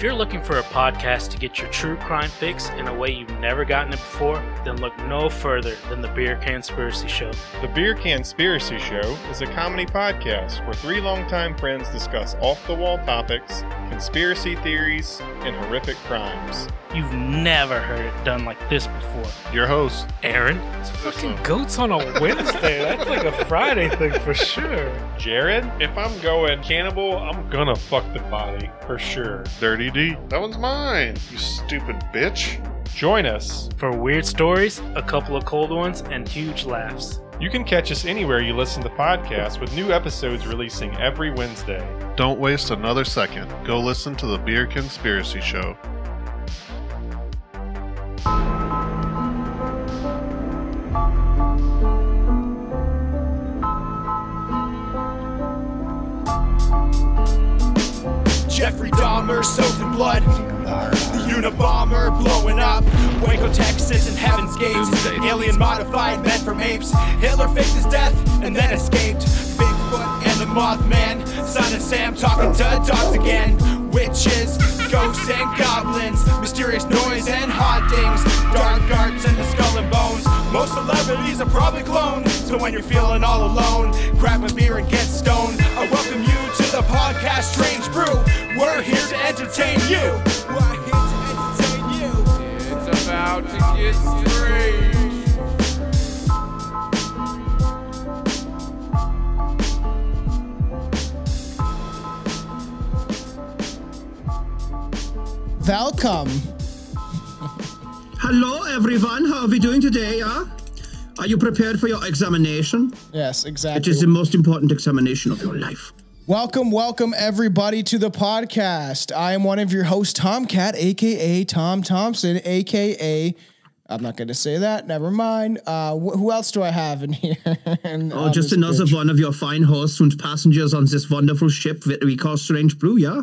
If you're looking for a podcast to get your true crime fix in a way you've never gotten it before, then look no further than the Beer Conspiracy Show. The Beer Conspiracy Show is a comedy podcast where three longtime friends discuss off the wall topics, conspiracy theories, and horrific crimes. You've never heard it done like this before. Your host, Aaron? It's fucking goats on a Wednesday. That's like a Friday thing for sure. Jared. If I'm going cannibal, I'm gonna fuck the body for sure. Dirty D. That one's mine, you stupid bitch. Join us. For weird stories, a couple of cold ones, and huge laughs. You can catch us anywhere you listen to podcasts with new episodes releasing every Wednesday. Don't waste another second. Go listen to the Beer Conspiracy Show. Jeffrey Dahmer soaked in blood. The Unabomber blowing up. Waco, Texas, and Heaven's Gates. Alien modified men from apes. Hitler faked his death and then escaped. Bigfoot and the Mothman. Son of Sam talking to dogs again. Witches, ghosts, and goblins. Mysterious noise and hauntings. Dark arts and the skull and bones. Most celebrities are probably cloned. So when you're feeling all alone, grab a beer and get stoned. I welcome you to the podcast Strange Brew. We're here to entertain you. We're here to entertain you. It's about to get strange. Welcome. Hello, everyone. How are we doing today? Yeah? Are you prepared for your examination? Yes, exactly. It is the most important examination of your life. Welcome, welcome everybody to the podcast. I am one of your hosts, Tomcat, aka Tom Thompson, aka. I'm not going to say that. Never mind. Uh, wh- who else do I have in here? Oh, just another one of your fine hosts and passengers on this wonderful ship that we call Strange Brew, yeah?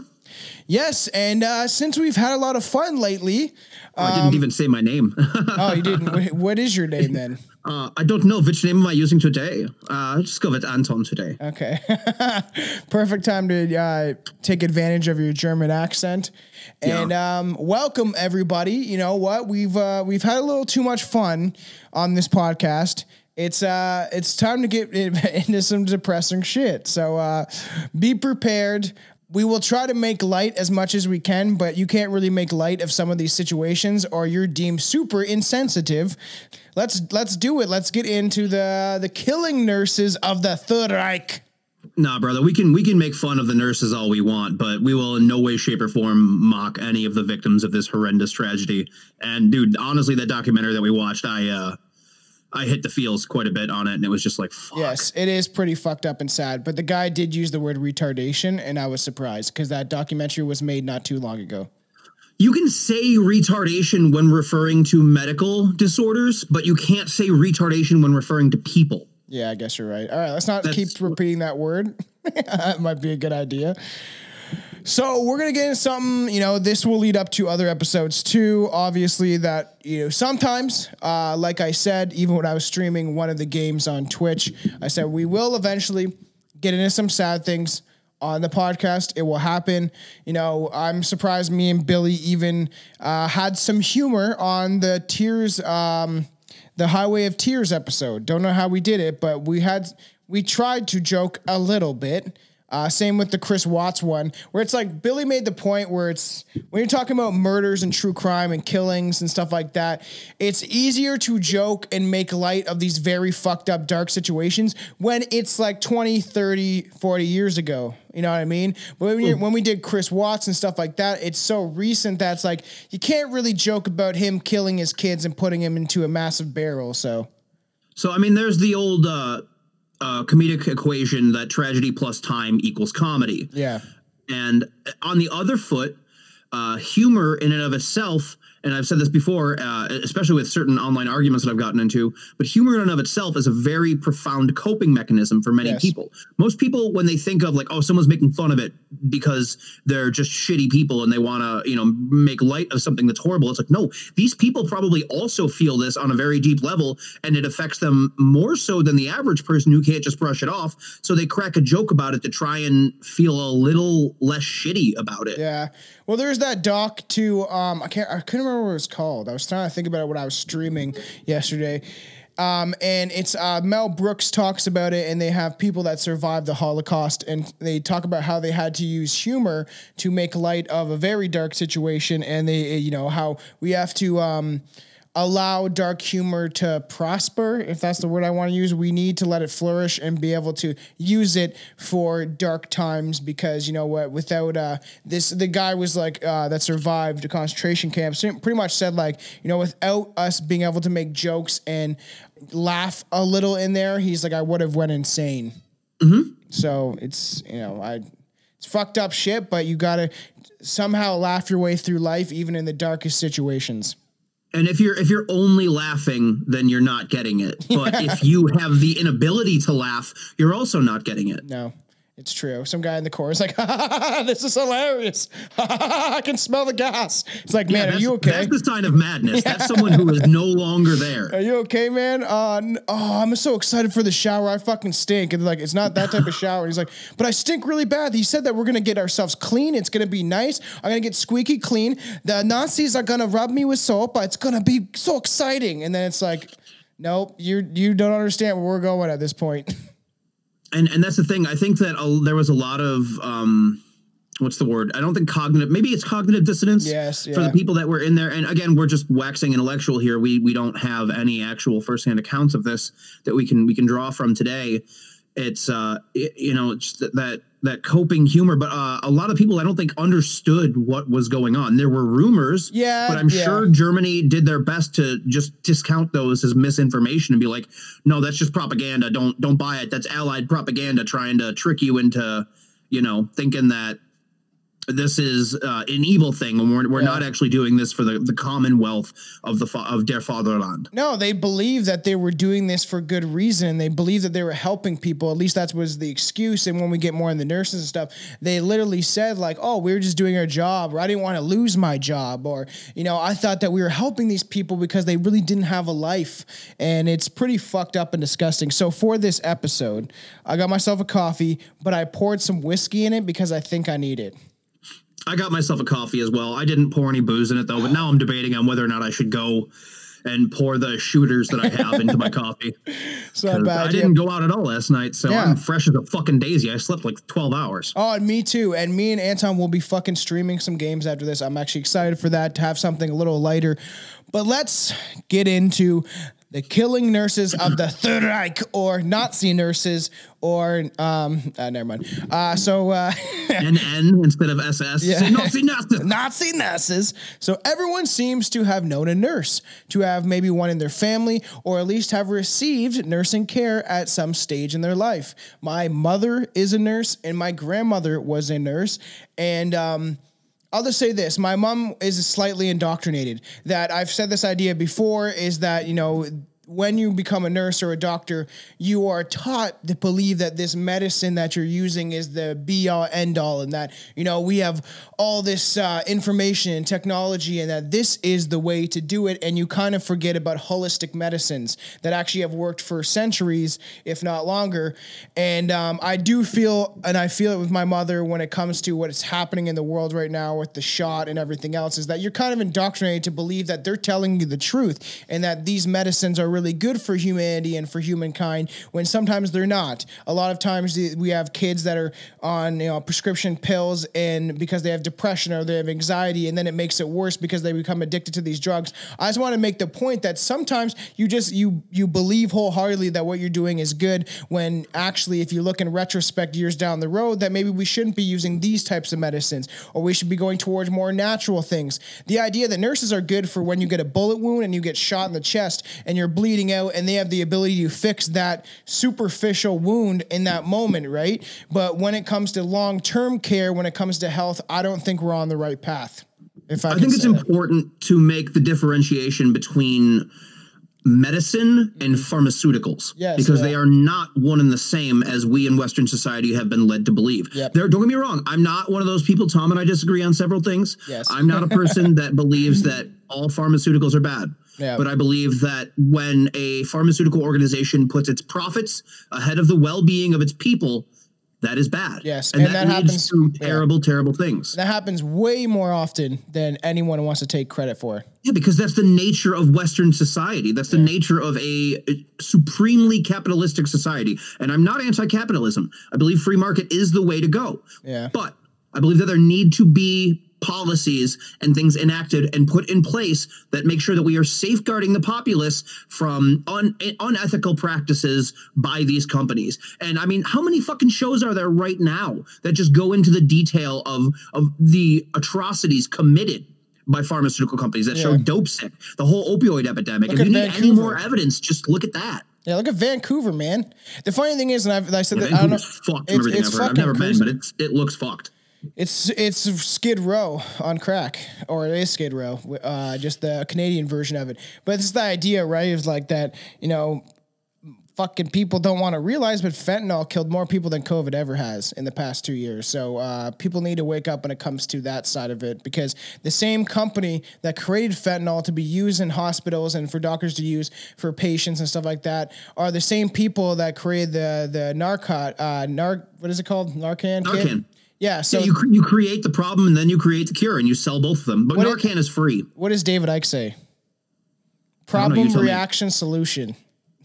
Yes, and uh, since we've had a lot of fun lately. Oh, I didn't even say my name. Oh, you didn't. What is your name then? Uh, I don't know. Which name am I using today? Uh, just go with Anton today. Okay. Perfect time to uh, take advantage of your German accent. And um, welcome everybody. You know what? We've uh, we've had a little too much fun on this podcast. It's uh it's time to get into some depressing shit. So uh, be prepared. We will try to make light as much as we can, but you can't really make light of some of these situations or you're deemed super insensitive. Let's let's do it. Let's get into the the killing nurses of the Third Reich. Nah, brother, we can we can make fun of the nurses all we want, but we will in no way, shape, or form mock any of the victims of this horrendous tragedy. And dude, honestly, that documentary that we watched, I uh I hit the feels quite a bit on it, and it was just like, fuck. Yes, it is pretty fucked up and sad. But the guy did use the word retardation, and I was surprised because that documentary was made not too long ago. You can say retardation when referring to medical disorders, but you can't say retardation when referring to people. Yeah, I guess you're right. All right, let's not That's- keep repeating that word. that might be a good idea. So we're gonna get into something. You know, this will lead up to other episodes too. Obviously, that you know sometimes, uh, like I said, even when I was streaming one of the games on Twitch, I said we will eventually get into some sad things on the podcast. It will happen. You know, I'm surprised me and Billy even uh, had some humor on the tears. Um, the Highway of Tears episode. Don't know how we did it, but we had we tried to joke a little bit. Uh, same with the Chris Watts one, where it's like Billy made the point where it's when you're talking about murders and true crime and killings and stuff like that, it's easier to joke and make light of these very fucked up dark situations when it's like 20, 30, 40 years ago. You know what I mean? But when, when we did Chris Watts and stuff like that, it's so recent that's like you can't really joke about him killing his kids and putting him into a massive barrel. So So, I mean, there's the old uh, uh, comedic equation that tragedy plus time equals comedy. yeah, And on the other foot, uh, humor in and of itself and I've said this before, uh, especially with certain online arguments that I've gotten into, but humor in and of itself is a very profound coping mechanism for many Yes. people. Most people, when they think of like, oh, someone's making fun of it because they're just shitty people and they want to, you know, make light of something that's horrible. It's like, no, these people probably also feel this on a very deep level, and it affects them more so than the average person who can't just brush it off. So they crack a joke about it to try and feel a little less shitty about it. Yeah. Well, there's that doc too. Um, I can't. I couldn't remember what it was called. I was trying to think about it when I was streaming yesterday. Um, and it's uh, Mel Brooks talks about it, and they have people that survived the Holocaust, and they talk about how they had to use humor to make light of a very dark situation, and they, you know, how we have to. Um, allow dark humor to prosper, if that's the word I want to use. We need to let it flourish and be able to use it for dark times because you know what? Without uh, this, the guy was like uh, that survived the concentration camps. Pretty much said like you know without us being able to make jokes and laugh a little in there, he's like I would have went insane. So it's you know I. It's fucked up shit, but you gotta somehow laugh your way through life, even in the darkest situations. And if you're if you're only laughing, then you're not getting it. But if you have the inability to laugh, you're also not getting it. No, it's true. Some guy in the chorus is like, this is hilarious. I can smell the gas. It's like, man, are you okay? That's the sign of madness. That's someone who is no longer there. Are you okay, man? Uh, oh, I'm so excited for the shower. I fucking stink. And like, it's not that type of shower. He's like, but I stink really bad. He said that we're gonna get ourselves clean. It's gonna be nice. I'm gonna get squeaky clean. The Nazis are gonna rub me with soap. It's gonna be so exciting. And then it's like, nope, you you don't understand where we're going at this point. And and that's the thing. I think that a, there was a lot of um, what's the word? I don't think cognitive. Maybe it's cognitive dissonance. Yes, For the people that were in there, and again, we're just waxing intellectual here. We we don't have any actual firsthand accounts of this that we can we can draw from today. It's uh, it, you know, it's that that coping humor, but uh, a lot of people I don't think understood what was going on. There were rumors, Yeah, but I'm yeah. sure Germany did their best to just discount those as misinformation and be like, no, that's just propaganda. Don't don't buy it. That's allied propaganda trying to trick you into, you know, thinking that this is uh, an evil thing and we're, we're Yeah. not actually doing this for the, the commonwealth of the fa- of der Fatherland. No, they believe that they were doing this for good reason. They believe that they were helping people. At least that was the excuse. And when we get more in the nurses and stuff, they literally said like, "Oh, we were just doing our job," or "I didn't want to lose my job," or you know, "I thought that we were helping these people because they really didn't have a life." And it's pretty fucked up and disgusting. So for this episode, I got myself a coffee, but I poured some whiskey in it because I think I need it. I got myself a coffee as well. I didn't pour any booze in it though, but now I'm debating on whether or not I should go and pour the shooters that I have into my coffee. So not 'Cause bad. I didn't go out at all last night, so Yeah. I'm fresh as a fucking daisy. I slept like 12 hours. Oh, and me too. And me and Anton will be fucking streaming some games after this. I'm actually excited for that to have something a little lighter. But let's get into the killing nurses of the Third Reich or Nazi nurses or um uh, never mind. Uh so uh NN instead of SS. Yeah. Nazi, Nazi. Nazi nurses. So everyone seems to have known a nurse, to have maybe one in their family, or at least have received nursing care at some stage in their life. My mother is a nurse, and my grandmother was a nurse, and um. I'll just say this: my mom is slightly indoctrinated. That I've said this idea before is that you know when you become a nurse or a doctor, you are taught to believe that this medicine that you're using is the be all end all, and that you know we have all this uh, information and technology, and that this is the way to do it. And you kind of forget about holistic medicines that actually have worked for centuries, if not longer. And um, I do feel, and I feel it with my mother when it comes to what is happening in the world right now with the shot and everything else, is that you're kind of indoctrinated to believe that they're telling you the truth and that these medicines are really good for humanity and for humankind when sometimes they're not. A lot of times we have kids that are on you know prescription pills and because they have depression or they have anxiety and then it makes it worse because they become addicted to these drugs. I just want to make the point that sometimes you just you you believe wholeheartedly that what you're doing is good when actually if you look in retrospect years down the road that maybe we shouldn't be using these types of medicines or we should be going towards more natural things. The idea that nurses are good for when you get a bullet wound and you get shot in the chest and you're bleeding out and they have the ability to fix that superficial wound in that moment, right? But when it comes to long-term care, when it comes to health, I don't think we're on the right path. If I, I think it's that. important to make the differentiation between medicine and pharmaceuticals Yes, because yeah. they are not one and the same as we in Western society have been led to believe. Yep. There, don't get me wrong. I'm not one of those people. Tom and I disagree on several things. Yes. I'm not a person that believes that all pharmaceuticals are bad. Yeah. But I believe that when a pharmaceutical organization puts its profits ahead of the well-being of its people, that is bad. Yes, and, and that, that leads happens- to yeah. terrible, terrible things. That happens way more often than anyone wants to take credit for. Yeah, because that's the nature of Western society. That's the nature of a supremely capitalistic society. And I'm not anti capitalism. I believe free market is the way to go. Yeah. But I believe that there need to be policies and things enacted and put in place that make sure that we are safeguarding the populace from un- unethical practices by these companies. And I mean, how many fucking shows are there right now that just go into the detail of of the atrocities committed by pharmaceutical companies that show Dopesick, the whole opioid epidemic. Look if you need any more evidence, just look at that. Yeah, look at Vancouver, man. The funny thing is, and I've, I said Yeah, that I don't know. Vancouver's fucked everything I've heard. I've fucking never been, but it's it looks fucked. It's it's Skid Row on crack, or it is Skid Row, uh, just the Canadian version of it. But it's the idea, right? Is like that, you know, fucking people don't want to realize, but fentanyl killed more people than COVID ever has in the past two years. So uh, people need to wake up when it comes to that side of it, because the same company that created fentanyl to be used in hospitals and for doctors to use for patients and stuff like that are the same people that created the the narcot uh, what is it called Narcan? Narcan. Yeah, so So you you create the problem and then you create the cure and you sell both of them. But Narcan is free. What does David Icke say? don't know, Problem, me. reaction, solution.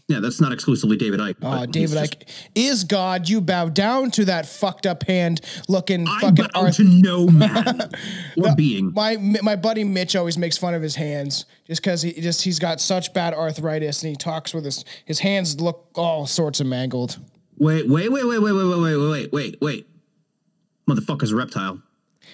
Yeah, that's not exclusively David Icke. Oh, David just- is God. You bow down to that fucked up hand looking I fucking bow Arth- to no man or being. My my buddy Mitch always makes fun of his hands just because he just he's got such bad arthritis and he talks with his his hands look all sorts of mangled. Wait, wait, wait, wait, wait, wait, wait, wait, wait, wait, wait. Motherfucker's a reptile.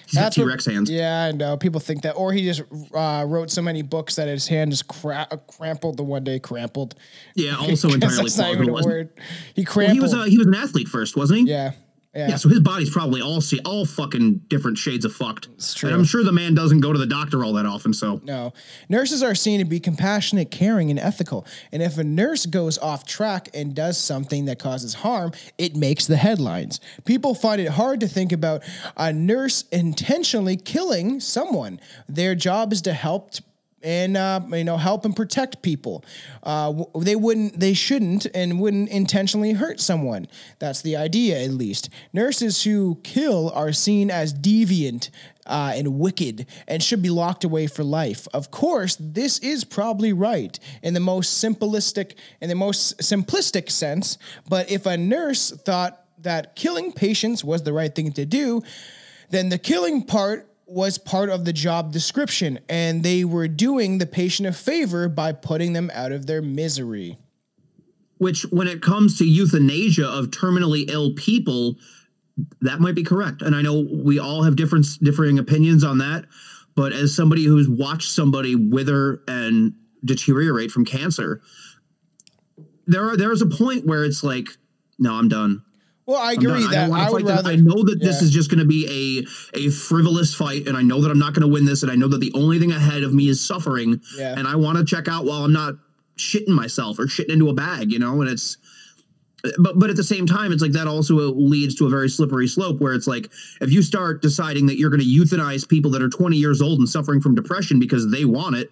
He's got T Rex hands. Yeah, I know. People think that, or he just uh, wrote so many books that his hand just cra- crampled the one day crampled. Yeah, also entirely that's not even a word. He Well, he was a he was an athlete first, wasn't he? yeah, yeah. Yeah, so his body's probably all see all fucking different shades of fucked. It's true. And I'm sure the man doesn't go to the doctor all that often. So No. Nurses are seen to be compassionate, caring, and ethical. And if a nurse goes off track and does something that causes harm, it makes the headlines. People find it hard to think about a nurse intentionally killing someone. Their job is to help and uh, you know help and protect people. Uh, they wouldn't, they shouldn't, and wouldn't intentionally hurt someone. That's the idea, at least. Nurses who kill are seen as deviant uh, and wicked and should be locked away for life. Of course, this is probably right in the most simplistic in the most simplistic sense. But if a nurse thought that killing patients was the right thing to do, then the killing part was part of the job description, and they were doing the patient a favor by putting them out of their misery. which when it comes to euthanasia of terminally ill people that might be correct and i know we all have different differing opinions on that but as somebody who's watched somebody wither and deteriorate from cancer there are there's a point where it's like no i'm done Well, I agree. I that don't I would them. I know that this is just going to be a a frivolous fight, and I know that I'm not going to win this, and I know that the only thing ahead of me is suffering, Yeah. and I want to check out while I'm not shitting myself or shitting into a bag, you know, and it's. But but at the same time, it's like that also leads to a very slippery slope where it's like if you start deciding that you're going to euthanize people that are 20 years old and suffering from depression because they want it,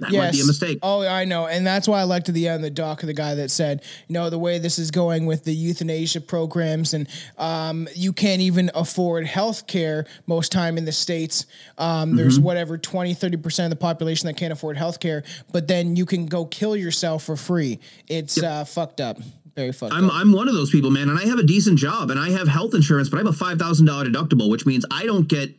that might be a mistake. Oh, I know, and that's why I liked at the end the doc of the guy that said, you know, the way this is going with the euthanasia programs, and um, you can't even afford health care most time in the states. Um, There's Mm-hmm. whatever 20, 30 percent of the population that can't afford health care, but then you can go kill yourself for free. It's uh, fucked up, very fucked I'm up. I'm one of those people, man, and I have a decent job and I have health insurance, but I have a five thousand dollar deductible, which means I don't get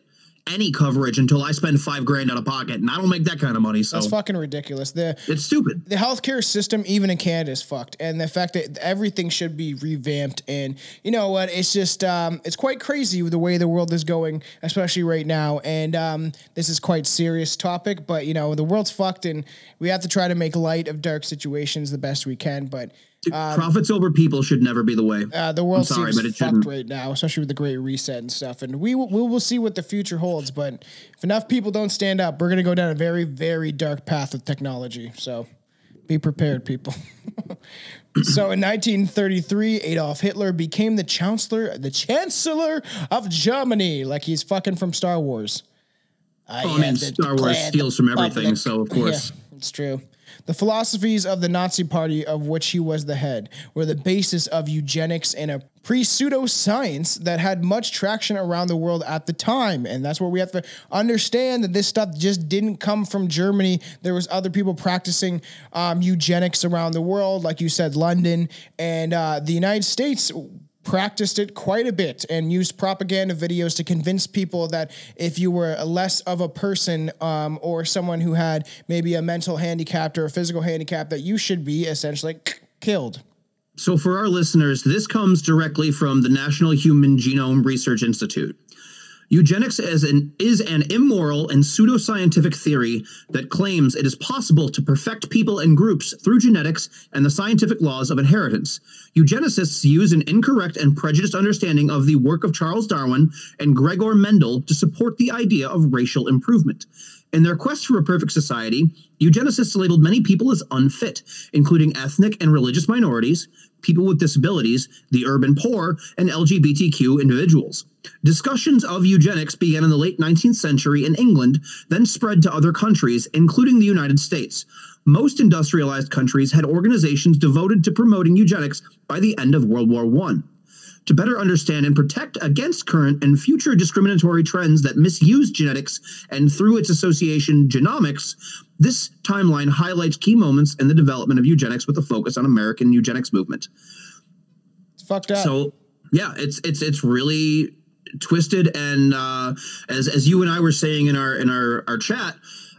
any coverage until I spend five grand out of pocket, and I don't make that kind of money. So That's fucking ridiculous. The it's stupid. the healthcare system, even in Canada, is fucked, and the fact that everything should be revamped. And you know what? It's just um, it's quite crazy with the way the world is going, especially right now. And um, this is quite serious topic, but you know the world's fucked, and we have to try to make light of dark situations the best we can. But Profits over people should never be the way. Uh, the world sorry, seems but it fucked shouldn't. right now, especially with the Great Reset and stuff. And we will, we will see what the future holds. But if enough people don't stand up, we're going to go down a very, very dark path with technology. So be prepared, people. so in 1933, Adolf Hitler became the chancellor, the chancellor of Germany, like he's fucking from Star Wars. I Well, I mean, Star Wars steals from everything, Republic. so of course. Yeah, it's true. The philosophies of the Nazi Party, of which he was the head, were the basis of eugenics and a pre pseudoscience that had much traction around the world at the time. And that's where we have to understand that this stuff just didn't come from Germany. There was other people practicing um, eugenics around the world, like you said, London and uh, the United States practiced it quite a bit and used propaganda videos to convince people that if you were less of a person um, or someone who had maybe a mental handicap or a physical handicap that you should be essentially killed. So, for our listeners, this comes directly from the National Human Genome Research Institute. Eugenics is an, is an immoral and pseudoscientific theory that claims it is possible to perfect people and groups through genetics and the scientific laws of inheritance. Eugenicists use an incorrect and prejudiced understanding of the work of Charles Darwin and Gregor Mendel to support the idea of racial improvement. In their quest for a perfect society, eugenicists labeled many people as unfit, including ethnic and religious minorities, people with disabilities, the urban poor, and LGBTQ individuals. Discussions of eugenics began in the late 19th century in England, then spread to other countries, including the United States. Most industrialized countries had organizations devoted to promoting eugenics by the end of World War I to better understand and protect against current and future discriminatory trends that misuse genetics and through its association genomics this timeline highlights key moments in the development of eugenics with a focus on american eugenics movement It's fucked up. so yeah it's it's it's really twisted and uh as as you and i were saying in our in our our chat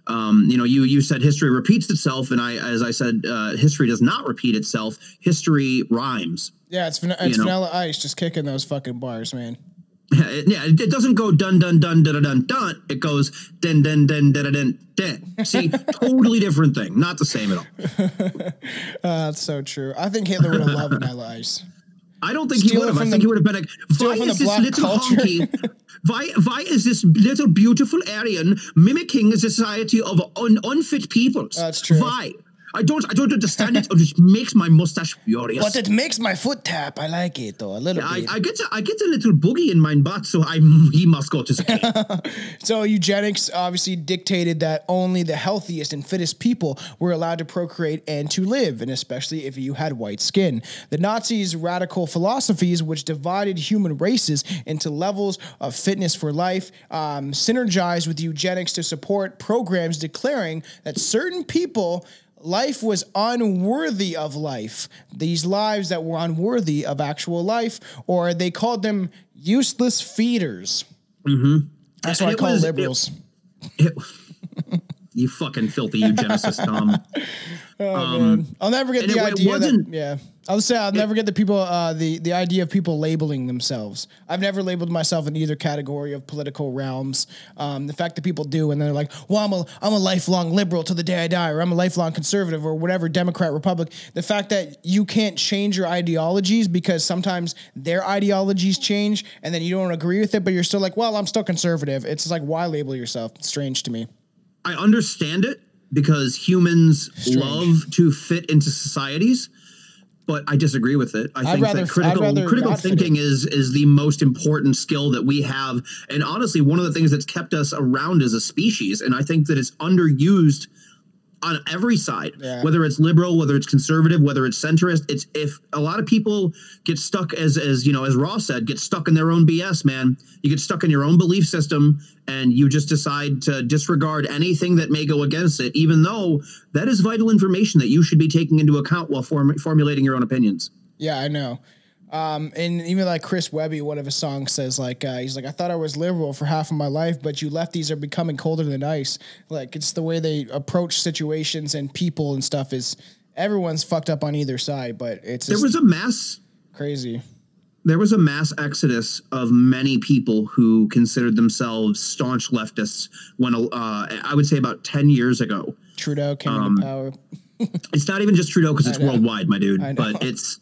um, you know, you you said history repeats itself, and I, as I said, uh, history does not repeat itself. History rhymes. yeah, it's, van- it's know. Vanilla Ice just kicking those fucking bars, man. Yeah, it, yeah, it doesn't go dun dun dun dun dun dun. It goes dun dun dun dun dun dun. See, totally different thing. Not the same at all. Uh, that's so true. I think Hitler would have loved Vanilla Ice. I don't think Steal he would have. I think the- he would have been like, why is this little culture." honky? Why why is this little beautiful Aryan mimicking a society of un, unfit peoples? That's true. Why? I don't I don't understand it. It just makes my mustache furious. But it makes my foot tap. I like it though a little I, bit. I get a, I get a little boogie in my butt, so I he must go to school. So eugenics obviously dictated that only the healthiest and fittest people were allowed to procreate and to live, and especially if you had white skin. The Nazis' radical philosophies, which divided human races into levels of fitness for life, um, synergized with eugenics to support programs declaring that certain people. Life was unworthy of life. These lives that were unworthy of actual life, or they called them useless feeders. Mm-hmm. That's what And I call was- liberals. It- you fucking filthy eugenicist, Tom. Oh, um, I'll never get the it- it idea that yeah. I'll say I'll never get the people uh, the the idea of people labeling themselves. I've never labeled myself in either category of political realms. Um, the fact that people do and they're like, "Well, I'm a I'm a lifelong liberal to the day I die," or "I'm a lifelong conservative," or whatever, Democrat, Republic. The fact that you can't change your ideologies because sometimes their ideologies change and then you don't agree with it, but you're still like, "Well, I'm still conservative." It's like why label yourself? It's strange to me. I understand it because humans love to fit into societies, but I disagree with it. I think rather- that critical critical thinking is is the most important skill that we have, and honestly, one of the things that's kept us around as a species. And I think that it's underused on every side, Yeah. whether it's liberal, whether it's conservative, whether it's centrist. It's if a lot of people get stuck as as you know, as Ross said, get stuck in their own BS, man. You get stuck in your own belief system and you just decide to disregard anything that may go against it, even though that is vital information that you should be taking into account while form, formulating your own opinions. Yeah, I know. Um, and even like Chris Webby, one of his songs says like uh, he's like I thought I was liberal for half of my life, but you lefties are becoming colder than ice. Like it's the way they approach situations and people and stuff is everyone's fucked up on either side, but it's There was a mass crazy. there was a mass exodus of many people who considered themselves staunch leftists when uh, I would say about 10 years ago. Trudeau came Um, into power. it's not even just Trudeau because it's worldwide, my dude. But it's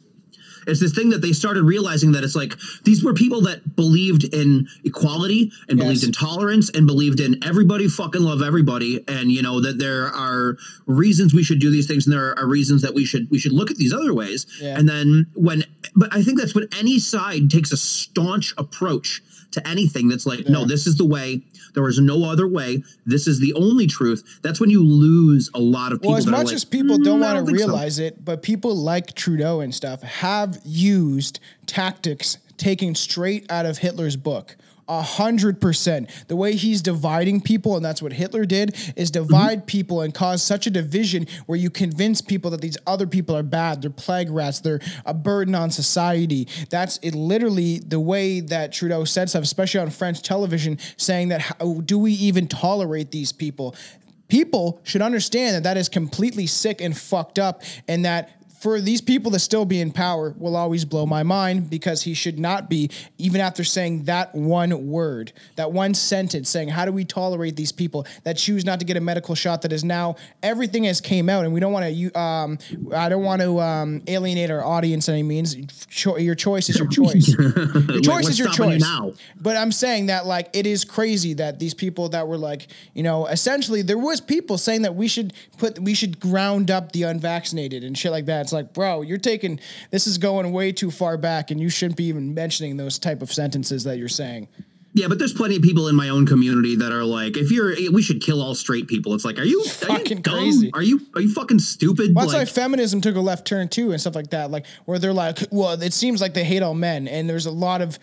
it's this thing that they started realizing that it's like these were people that believed in equality and believed in tolerance and believed in everybody fucking love everybody and you know that there are reasons we should do these things and there are reasons that we should we should look at these other ways. Yeah. and then when but I think that's when any side takes a staunch approach to anything that's like no this is the way there is no other way this is the only truth that's when you lose a lot of people Well, as much like, as people "Mm, don't I want to think so." realize it, but people like Trudeau and stuff have used tactics taken straight out of Hitler's book. A hundred percent. The way he's dividing people, and that's what Hitler did, is divide Mm-hmm. people and cause such a division where you convince people that these other people are bad, they're plague rats, they're a burden on society. That's it. Literally the way that Trudeau said stuff, especially on French television, saying that how do we even tolerate these people? people should understand that that is completely sick and fucked up and that for these people to still be in power will always blow my mind because he should not be even after saying that one word that one sentence saying how do we tolerate these people that choose not to get a medical shot that is now everything has came out and we don't want to um i don't want to um alienate our audience any means Cho- your choice is your choice your choice is your choice now? but I'm saying that like it is crazy that these people that were like, you know, essentially there was people saying that we should put we should ground up the unvaccinated and shit like that. It's like, bro, you're taking this is going way too far back and you shouldn't be even mentioning those type of sentences that you're saying. Yeah, but there's plenty of people in my own community that are like, if you're, we should kill all straight people. It's like, are you are you Fucking dumb? crazy. Are you are you fucking stupid? Well, that's like, why feminism took a left turn too, and stuff like that. Like where they're like, well, it seems like they hate all men, and there's a lot of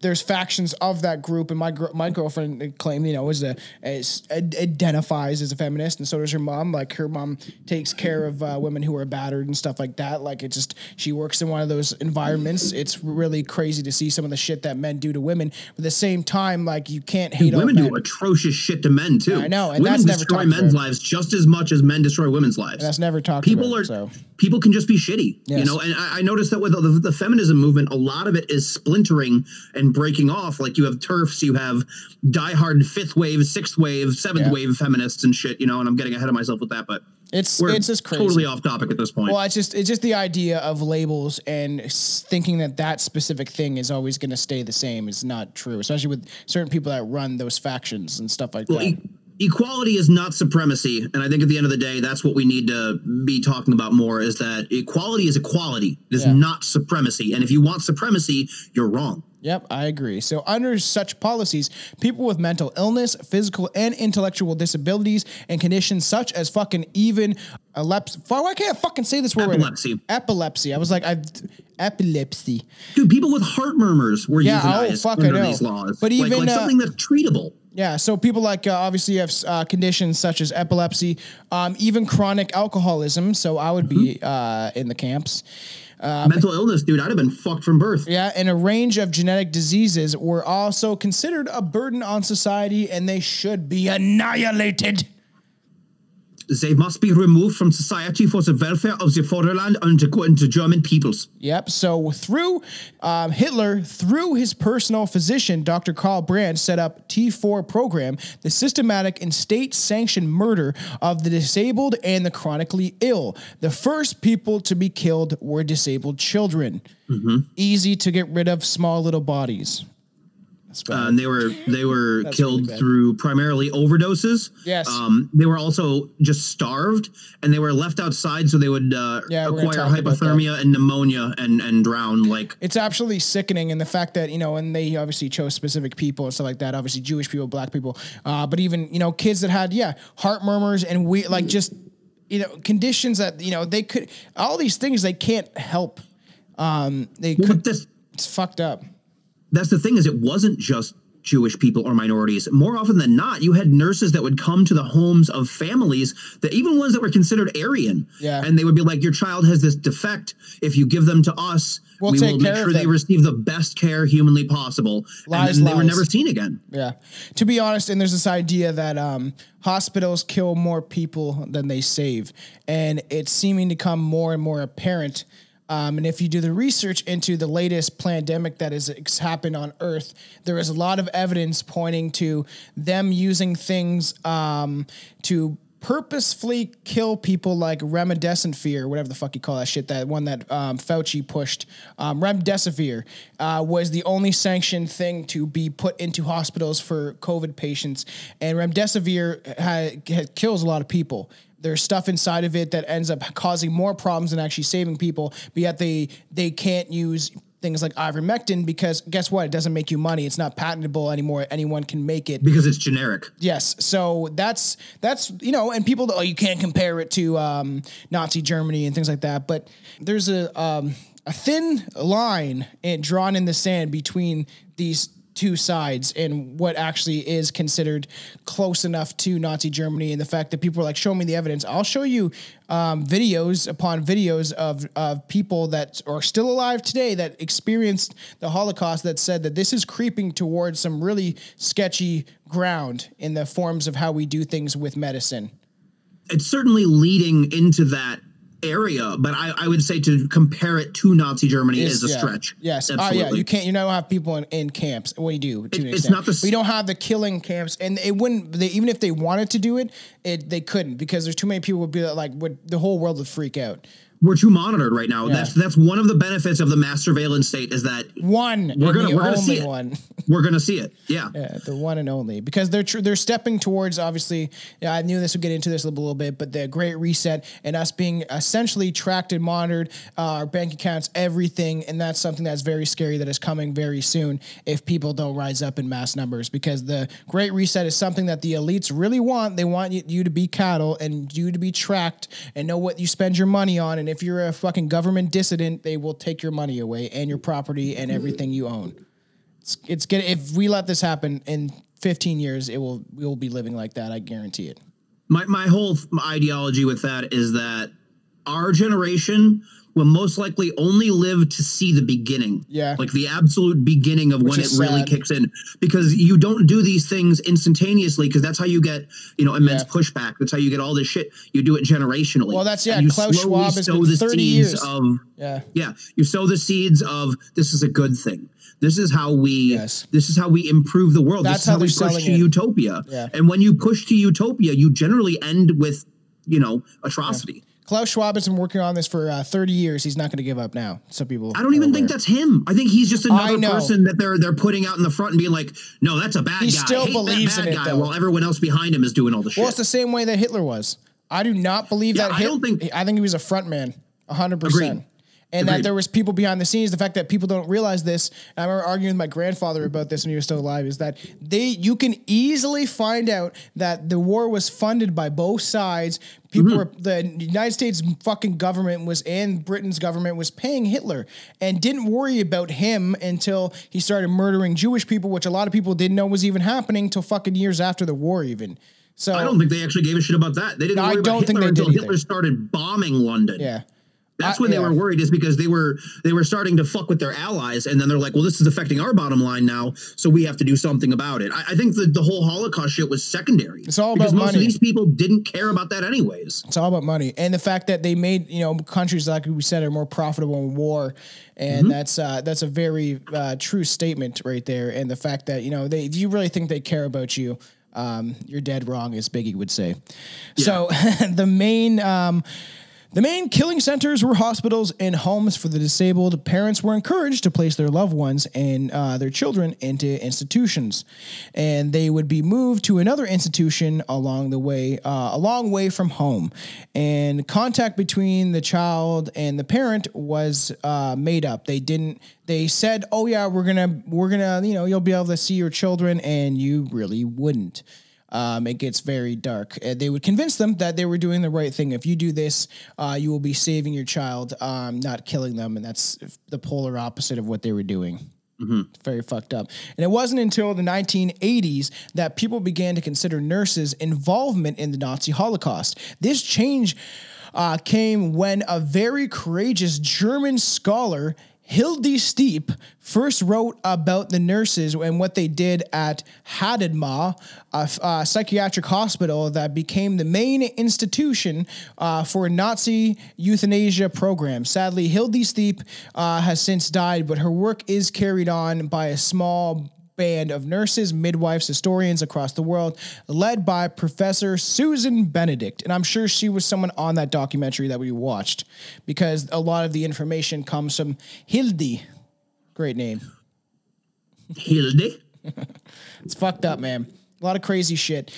there's factions of that group. And my gr- my girlfriend claimed, you know, is a is, identifies as a feminist, and so does her mom. Like her mom takes care of uh, women who are battered and stuff like that. Like it just she works in one of those environments. It's really crazy to see some of the shit that men do to women. But at the same time, like you can't hate all women men. do atrocious shit to men too. I know, and women that's never destroy men's about. lives just as much as men destroy women's lives. That's never talked about. people about, are so. people can just be shitty you know and I, I noticed that with the, the feminism movement a lot of it is splintering and breaking off like you have TERFs you have diehard fifth wave sixth wave seventh Yeah. wave feminists and shit you know and i'm getting ahead of myself with that but It's we're it's just crazy. totally off topic at this point Well, it's just it's just the idea of labels and thinking that that specific thing is always going to stay the same is not true, especially with certain people that run those factions and stuff like Well, that. e- equality is not supremacy and i think at the end of the day that's what we need to be talking about more is that equality is equality it is Yeah. not supremacy and if you want supremacy you're wrong Yep, I agree. So, under such policies, people with mental illness, physical and intellectual disabilities, and conditions such as fucking even epilepsy. Why can't I fucking say this word? right? Epilepsy. Epilepsy. I was like, I've epilepsy. Dude, people with heart murmurs were Yeah, oh, euthanized fuck, I under know. these laws. But even, like uh, something that's treatable. Yeah, so people like uh, obviously have uh, conditions such as epilepsy, um, even chronic alcoholism. So I would be uh, in the camps. Uh, Mental illness, dude, I'd have been fucked from birth. Yeah, and a range of genetic diseases were also considered a burden on society, and they should be annihilated. They must be removed from society for the welfare of the fatherland and the, and the German peoples. Yep. So through um, Hitler, through his personal physician, Dr. Karl Brandt, set up T4 program, the systematic and state-sanctioned murder of the disabled and the chronically ill. The first people to be killed were disabled children. Easy to get rid of small little bodies. Uh, and they were they were killed really through primarily overdoses. Yes. Um, they were also just starved, and they were left outside so they would uh, Yeah, acquire talk about that. hypothermia and pneumonia and and drown. Like it's absolutely sickening and the fact that you know and they obviously chose specific people and stuff like that obviously jewish people black people uh, but even you know kids that had yeah heart murmurs and we like just you know conditions that you know they could all these things they can't help um they well, could that's it's fucked up that's the thing is it wasn't just Jewish people or minorities. More often than not, you had nurses that would come to the homes of families that even ones that were considered Aryan. Yeah. And they would be like, Your child has this defect. If you give them to us, We'll we will make sure they receive the best care humanly possible. Lies, and then they were never seen again. Yeah. To be honest, and there's this idea that um, hospitals kill more people than they save. And it's seeming to come more and more apparent. Um, and if you do the research into the latest pandemic that has happened on Earth, there is a lot of evidence pointing to them using things um, to purposefully kill people like remdesivir, whatever the fuck you call that shit, that one that um, Fauci pushed. Um, remdesivir uh, was the only sanctioned thing to be put into hospitals for COVID patients, and remdesivir ha- ha- kills a lot of people. There's stuff inside of it that ends up causing more problems than actually saving people, but yet they they can't use things like ivermectin because guess what? It doesn't make you money. It's not patentable anymore. Anyone can make it. because it's generic. Yes. So that's that's you know, and people oh you can't compare it to um, Nazi Germany and things like that. But there's a um, a thin line drawn in the sand between these two sides and what actually is considered close enough to Nazi Germany and the fact that people are like, show me the evidence. I'll show you um, videos upon videos of, of people that are still alive today that experienced the Holocaust that said that this is creeping towards some really sketchy ground in the forms of how we do things with medicine. It's certainly leading into that area, but I, I would say to compare it to Nazi Germany is, a yeah. stretch. Yes. Oh absolutely. yeah. You can't. You don't have people in, in camps. What do you do? To an it's not the We don't have the killing camps, and it wouldn't. They, even if they wanted to do it, it they couldn't because there's too many people would be like, would the whole world would freak out. We're too monitored right now. That's that's one of the benefits of the mass surveillance state is that One. We're gonna- we're gonna see only it. one. we're going to see it. Yeah. Yeah, the one and only because they're tr- they're stepping towards obviously. Yeah, I knew this would get into this a little bit, but the Great Reset and us being essentially tracked and monitored, uh, our bank accounts, everything, and that's something that's very scary that is coming very soon if people don't rise up in mass numbers because the Great Reset is something that the elites really want. They want you, you to be cattle and you to be tracked and know what you spend your money on, and if you're a fucking government dissident, they will take your money away and your property and everything you own. It's, it's gonna if we let this happen in 15 years it will we will be living like that i guarantee it. My my whole ideology with that is that our generation will most likely only live to see the beginning. Yeah. Like the absolute beginning of when it is really kicks in. Because you don't do these things instantaneously because that's how you get, you know, immense Yeah. pushback. That's how you get all this shit. You do it generationally. Well, that's- yeah, And you Klaus Schwab has sow been the 30 seeds years. of yeah yeah, you sow the seeds of this is a good thing. This is how we Yes. this is how we improve the world. That's this is how how, we push to it. utopia. Yeah. And when you push to utopia, you generally end with, you know, atrocity. Klaus schwab has been working on this for uh, 30 years he's not going to give up now Some people I don't even are think that's him. I think he's just another person that they're they're putting out in the front and being like, no, that's a bad He guy. He still believes bad in it, guy, though. while everyone else behind him is doing all the shit. well it's the same way that hitler was i do not believe Yeah, that I Hit- don't think- i think he was a front man 100% Agreed. And that there was people behind the scenes the fact that people don't realize this i remember arguing with my grandfather about this when he was still alive is that they you can easily find out that the war was funded by both sides people Mm-hmm. were the united states fucking government was and britain's government was paying hitler and didn't worry about him until he started murdering jewish people which a lot of people didn't know was even happening till fucking years after the war even so I don't think they actually gave a shit about that. They didn't I worry don't about think Hitler they did until either. Hitler started bombing London. yeah That's I- when they were worried, is because they were they were starting to fuck with their allies, and then they're like, "Well, this is affecting our bottom line now, so we have to do something about it." I, I think that the whole Holocaust shit was secondary. It's all about money. these people didn't care about that anyways. It's all about money and the fact that they made you know countries like we said are more profitable in war, and that's uh, that's a very uh, true statement right there. And the fact that you know they if you really think they care about you, um, you're dead wrong, as Biggie would say. So the main. Um, the main killing centers were hospitals and homes for the disabled. Parents were encouraged to place their loved ones and uh, their children into institutions, and they would be moved to another institution along the way, uh, a long way from home. And contact between the child and the parent was uh, made up. They didn't. They said, "Oh yeah, we're gonna, we're gonna, you know, you'll be able to see your children," and you really wouldn't um, it gets very dark. Uh, they would convince them that they were doing the right thing. If you do this, uh, you will be saving your child, um, not killing them, and that's the polar opposite of what they were doing. It's very fucked up. And it wasn't until the 1980s that people began to consider nurses' involvement in the Nazi Holocaust. This change uh, came when a very courageous German scholar, Hilde Steppe, first wrote about the nurses and what they did at Hadamar, a psychiatric hospital that became the main institution uh, for Nazi euthanasia programs. Sadly, Hilde Steppe uh, has since died, but her work is carried on by a small band of nurses, midwives, historians across the world, led by Professor Susan Benedict. And I'm sure she was someone on that documentary that we watched because a lot of the information comes from Hildy. Great name. Hilde. It's fucked up, man. A lot of crazy shit.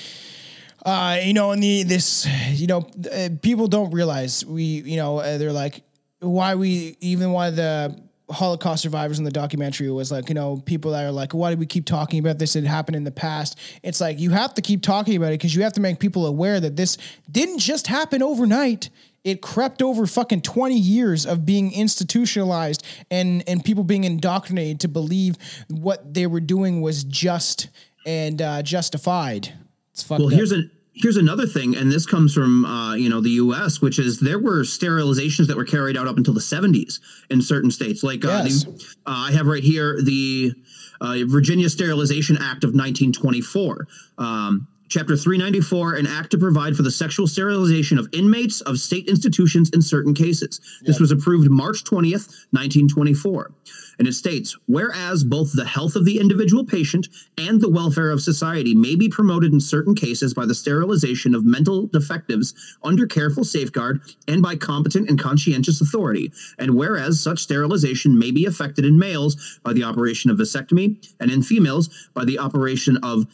Uh, you know, and the this, you know, uh, people don't realize we, you know, uh, they're like, why we even why the Holocaust survivors in the documentary was like, you know, people that are like, why do we keep talking about this? It happened in the past. It's like you have to keep talking about it because you have to make people aware that this didn't just happen overnight. It crept over fucking 20 years of being institutionalized and and people being indoctrinated to believe what they were doing was just and uh, justified. It's fucked Well, up. here's a here's another thing, and this comes from uh, you know the U.S., which is there were sterilizations that were carried out up until the 70s in certain states. Like uh, Yes. the, uh, I have right here the uh, Virginia Sterilization Act of 1924. Um, Chapter 394, an act to provide for the sexual sterilization of inmates of state institutions in certain cases. This was approved March 20th, 1924. And it states, whereas both the health of the individual patient and the welfare of society may be promoted in certain cases by the sterilization of mental defectives under careful safeguard and by competent and conscientious authority. And whereas such sterilization may be effected in males by the operation of vasectomy and in females by the operation of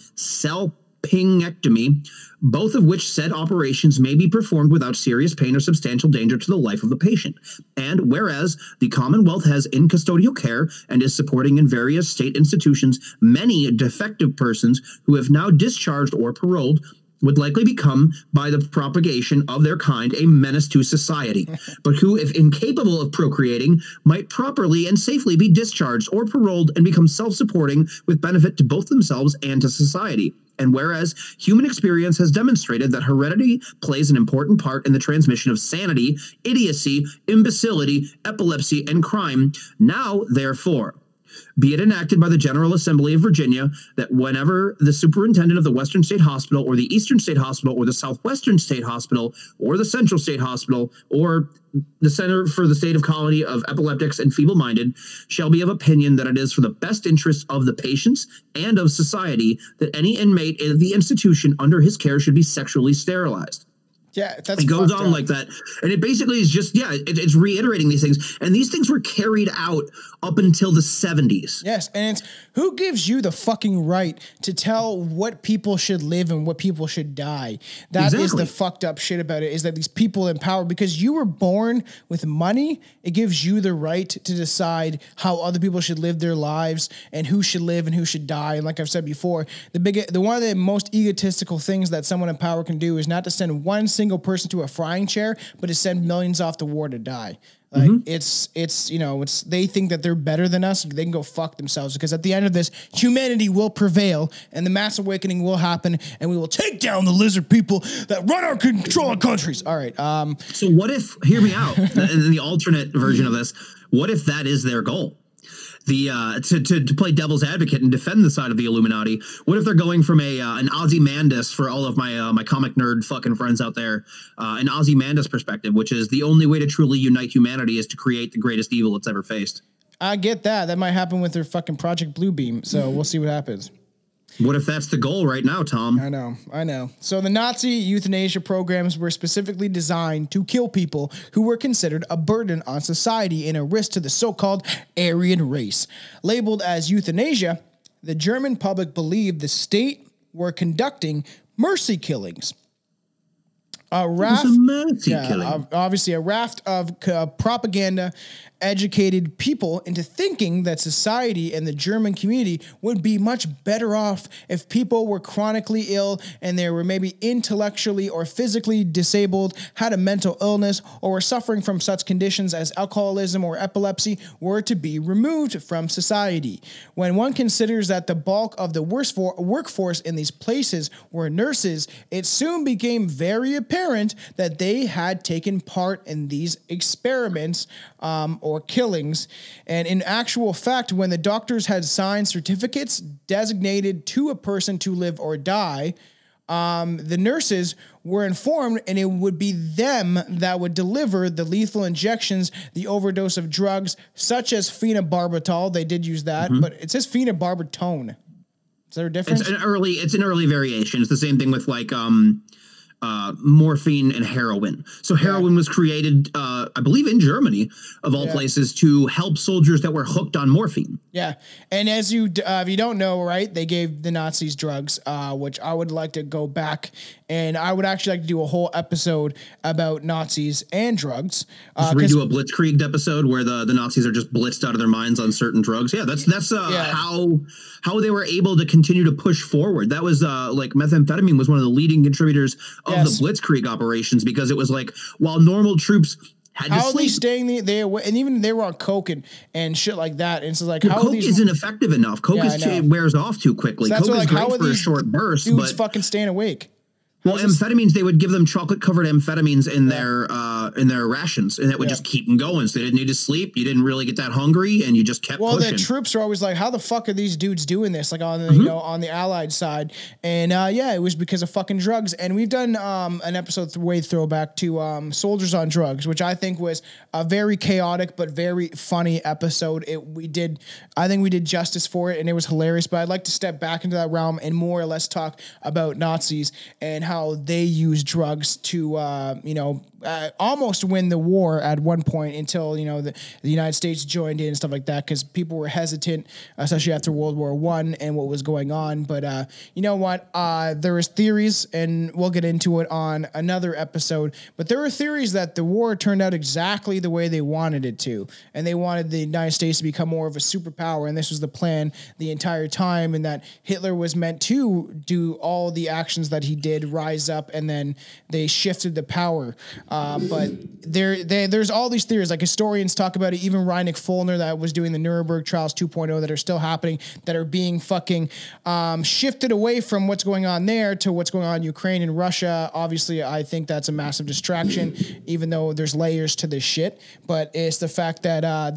salpingectomy, both of which said operations may be performed without serious pain or substantial danger to the life of the patient. And whereas the Commonwealth has in custodial care and is supporting in various state institutions many defective persons who have now discharged or paroled would likely become, by the propagation of their kind, a menace to society, but who, if incapable of procreating, might properly and safely be discharged or paroled and become self supporting with benefit to both themselves and to society. And whereas human experience has demonstrated that heredity plays an important part in the transmission of sanity, idiocy, imbecility, epilepsy, and crime, now, therefore, be it enacted by the General Assembly of Virginia that whenever the superintendent of the Western State Hospital or the Eastern State Hospital or the Southwestern State Hospital or the Central State Hospital or the Center for the State of Colony of Epileptics and Feeble Minded shall be of opinion that it is for the best interest of the patients and of society that any inmate of the institution under his care should be sexually sterilized yeah, that's it goes on up. like that. And it basically is just yeah it, it's reiterating these things. And these things were carried out up until the 70s Yes, and it's who gives you the fucking right to tell what people should live and what people should die? That is Exactly. the fucked up shit about it. Is that these people in power because you were born with money, it gives you the right to decide how other people should live their lives and who should live and who should die. And like I've said before, the big, the one of the most egotistical things that someone in power can do is not to send one single person to a frying chair, but to send millions off to war to die. Like it's it's you know it's they think that they're better than us. They can go fuck themselves because at the end of this, humanity will prevail and the mass awakening will happen, and we will take down the lizard people that run our control countries. All right, um, so what if hear me out in the alternate version of this what if that is their goal the uh, to, to, to play devil's advocate and defend the side of the Illuminati. What if they're going from a uh, an Ozymandias for all of my uh, my comic nerd fucking friends out there, uh, an Ozymandias perspective, which is the only way to truly unite humanity is to create the greatest evil it's ever faced. I get that. That might happen with their fucking Project Bluebeam. So we'll see what happens. What if that's the goal right now, Tom? I know, I know. So the Nazi euthanasia programs were specifically designed to kill people who were considered a burden on society and a risk to the so-called Aryan race. Labeled as euthanasia, the German public believed the state were conducting mercy killings. A raft, a mercy yeah, killing. obviously a raft of uh, propaganda educated people into thinking that society and the German community would be much better off if people were chronically ill and they were maybe intellectually or physically disabled, had a mental illness, or were suffering from such conditions as alcoholism or epilepsy were to be removed from society. When one considers that the bulk of the workforce in these places were nurses, it soon became very apparent that they had taken part in these experiments um, or killings. And in actual fact, when the doctors had signed certificates designated to a person to live or die, um, the nurses were informed, and it would be them that would deliver the lethal injections, the overdose of drugs, such as phenobarbital. They did use that, but it says phenobarbital. Is there a difference? It's an early. It's an early variation. It's the same thing with like um, uh, morphine and heroin. So heroin was created, uh, I believe, in Germany of all Yeah. places to help soldiers that were hooked on morphine. Yeah, and as you uh, if you don't know, right, they gave the Nazis drugs, uh, which I would like to go back and I would actually like to do a whole episode about Nazis and drugs. Uh, 'cause- Redo a Blitzkrieg episode where the, the Nazis are just blitzed out of their minds on certain drugs. Yeah, that's that's uh, Yeah. how how they were able to continue to push forward. That was uh, like methamphetamine was one of the leading contributors of Yes. the Blitzkrieg operations because it was like while normal troops how are they staying there? they and even they were on coke and, and shit like that. And so like how are Coke these isn't effective enough. Coke Yeah, is too, wears off too quickly. So that's Coke what, is like, how great are for a short burst, dudes but fucking staying awake? Well, amphetamines they would give them chocolate covered amphetamines in their uh, in their rations, and that would Yeah. just keep them going. So they didn't need to sleep. You didn't really get that hungry, and you just kept Well, pushing. the troops are always like, "How the fuck are these dudes doing this?" Like on the Mm-hmm. you know on the Allied side, and uh, yeah, it was because of fucking drugs. And we've done um, an episode th- way throwback to um, soldiers on drugs, which I think was a very chaotic but very funny episode. It we did, I think we did justice for it, and it was hilarious. But I'd like to step back into that realm and more or less talk about Nazis and how they use drugs to uh, you know uh, almost win the war at one point until you know the, the United States joined in and stuff like that because people were hesitant, especially after World War One and what was going on. But uh, you know what? Uh, there is theories, and we'll get into it on another episode. But there were theories that the war turned out exactly the way they wanted it to, and they wanted the United States to become more of a superpower, and this was the plan the entire time, and that Hitler was meant to do all the actions that he did, rise up, and then they shifted the power. Uh, but there, there, there's all these theories. Like historians talk about it. Even Reiner Fuellmich that was doing the Nuremberg trials 2.0 that are still happening, that are being fucking um, shifted away from what's going on there to what's going on in Ukraine and Russia. Obviously, I think that's a massive distraction, even though there's layers to this shit. But it's the fact that uh,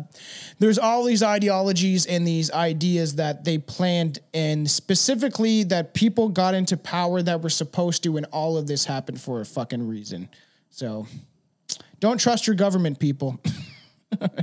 there's all these ideologies and these ideas that they planned, and specifically that people got into power that were supposed to, and all of this happened for a fucking reason. So don't trust your government, people.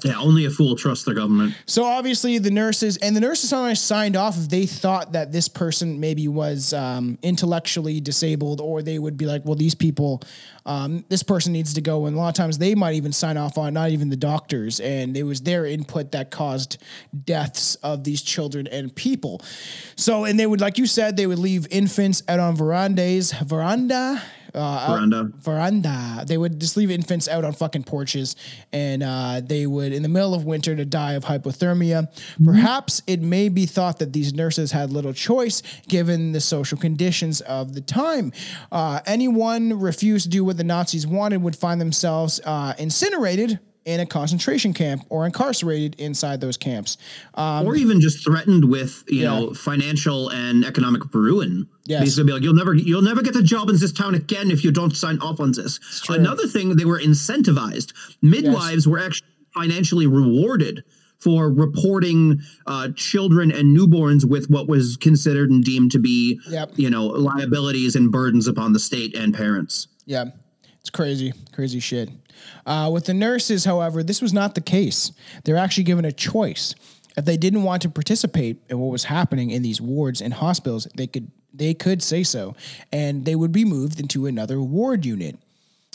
yeah, only a fool trusts their government. So obviously the nurses and the nurses sometimes signed off if they thought that this person maybe was um, intellectually disabled, or they would be like, "Well, these people, um, this person needs to go." And a lot of times they might even sign off on not even the doctors, and it was their input that caused deaths of these children and people. So, and they would, like you said, they would leave infants out on verandas, veranda. Uh, out- Veranda. veranda. They would just leave infants out on fucking porches, and uh, they would, in the middle of winter, to die of hypothermia. Perhaps it may be thought that these nurses had little choice given the social conditions of the time. Uh, anyone refused to do what the Nazis wanted would find themselves uh, incinerated. In a concentration camp or incarcerated inside those camps. Um, or even just threatened with you Yeah. know financial and economic ruin. Yes. Basically, be like you'll never you'll never get a job in this town again if you don't sign off on this. Another thing, they were incentivized. Midwives were actually financially rewarded for reporting uh, children and newborns with what was considered and deemed to be Yep. you know liabilities and burdens upon the state and parents. Yeah, it's crazy, crazy shit. Uh, with the nurses, however, this was not the case. They're actually given a choice. If they didn't want to participate in what was happening in these wards and hospitals, they could they could say so, and they would be moved into another ward unit,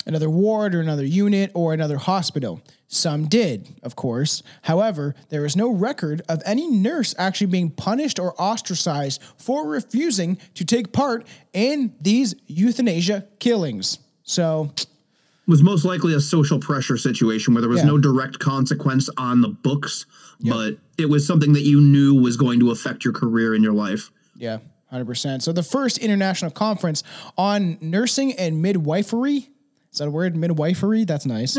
another ward or another unit or another hospital. Some did, of course. However, there is no record of any nurse actually being punished or ostracized for refusing to take part in these euthanasia killings. So, was most likely a social pressure situation where there was Yeah. no direct consequence on the books, but it was something that you knew was going to affect your career in your life. Yeah, 100%. So the first international conference on nursing and midwifery, is that a word? Midwifery? That's nice.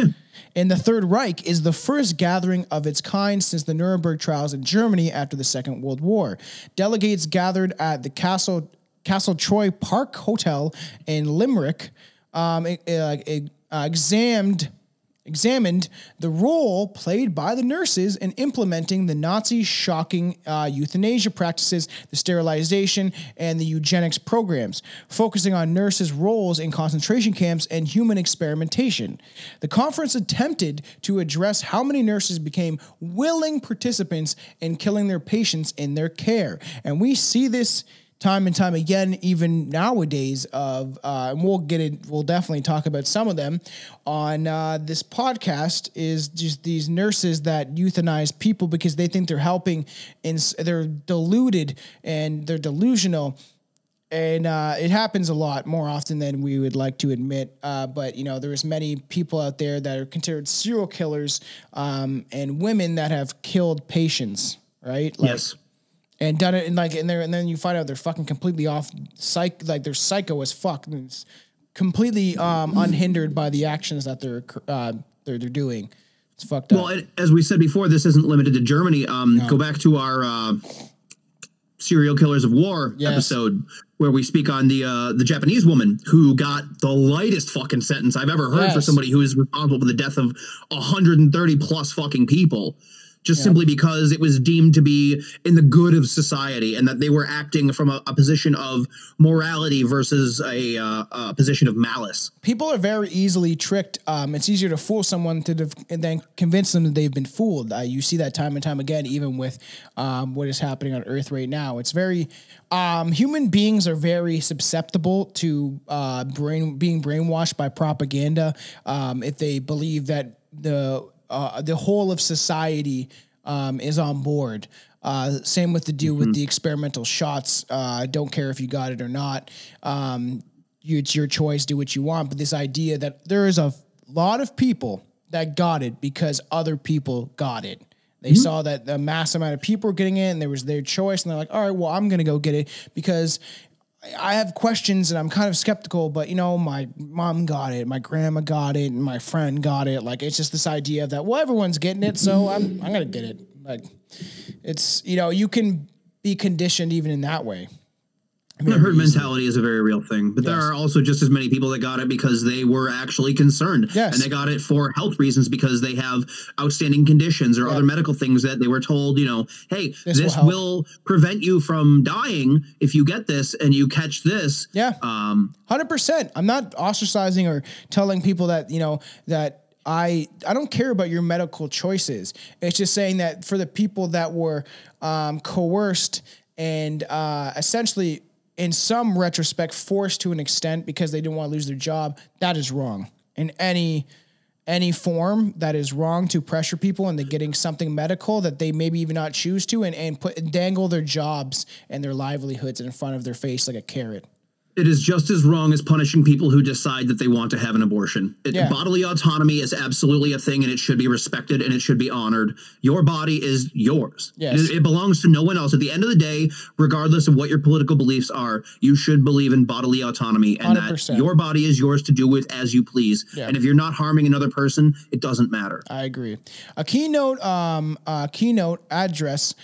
And the Third Reich is the first gathering of its kind since the Nuremberg trials in Germany after the Second World War. Delegates gathered at the Castle Castletroy Park Hotel in Limerick um, uh, e- uh, examined examined the role played by the nurses in implementing the Nazi shocking uh, euthanasia practices, the sterilization, and the eugenics programs, focusing on nurses' roles in concentration camps and human experimentation. The conference attempted to address how many nurses became willing participants in killing their patients in their care. And we see this time and time again, even nowadays. Of uh, and we'll get it. We'll definitely talk about some of them on uh, this podcast. Is just these nurses that euthanize people because they think they're helping, and they're deluded and they're delusional and uh, it happens a lot more often than we would like to admit. Uh, but you know, there's many people out there that are considered serial killers, um, and women that have killed patients, right? Like, yes. And done it, and like, and there, and then you find out they're fucking completely off psych, like they're psycho as fuck, and it's completely um, unhindered by the actions that they're uh, they're they're doing. It's fucked up. Well, and as we said before, this isn't limited to Germany. Um, Go back to our uh, serial killers of war Yes. episode where we speak on the uh, the Japanese woman who got the lightest fucking sentence I've ever heard for Yes. somebody who is responsible for the death of 130 plus fucking people. Just simply because it was deemed to be in the good of society, and that they were acting from a, a position of morality versus a, uh, a position of malice. people are very easily tricked. Um, it's easier to fool someone to def- and then convince them that they've been fooled. Uh, you see that time and time again, even with um, what is happening on Earth right now. It's very um, human beings are very susceptible to uh, brain being brainwashed by propaganda. Um, if they believe that the uh, the whole of society um, is on board. Uh, same with the deal with the experimental shots. Uh, don't care if you got it or not. Um, you, it's your choice. Do what you want. But this idea that there is a lot of people that got it because other people got it. They saw that a mass amount of people were getting it, and there was their choice, and they're like, "All right, well, I'm going to go get it because I have questions and I'm kind of skeptical, but you know, my mom got it, my grandma got it, and my friend got it. Like it's just this idea that well, everyone's getting it, so I'm I'm gonna get it. Like it's you know, you can be conditioned even in that way. The herd mentality is a very real thing, but there are also just as many people that got it because they were actually concerned, Yes. and they got it for health reasons because they have outstanding conditions or other medical things that they were told, you know, hey, This this, will will, prevent you from dying if you get this and you catch this. Yeah. Um, Hundred percent. I'm not ostracizing or telling people that you know that I I don't care about your medical choices. It's just saying that for the people that were um, coerced and uh, essentially, in some retrospect, forced to an extent because they didn't want to lose their job, that is wrong. In any any form that is wrong to pressure people into getting something medical that they maybe even not choose to and, and put dangle their jobs and their livelihoods in front of their face like a carrot. It is just as wrong as punishing people who decide that they want to have an abortion. It, Yeah. Bodily autonomy is absolutely a thing, and it should be respected and it should be honored. Your body is yours. Yes. It, it belongs to no one else. At the end of the day, regardless of what your political beliefs are, you should believe in bodily autonomy and 100%. that your body is yours to do with as you please. Yeah. And if you're not harming another person, it doesn't matter. I agree. A keynote, um, uh, keynote address.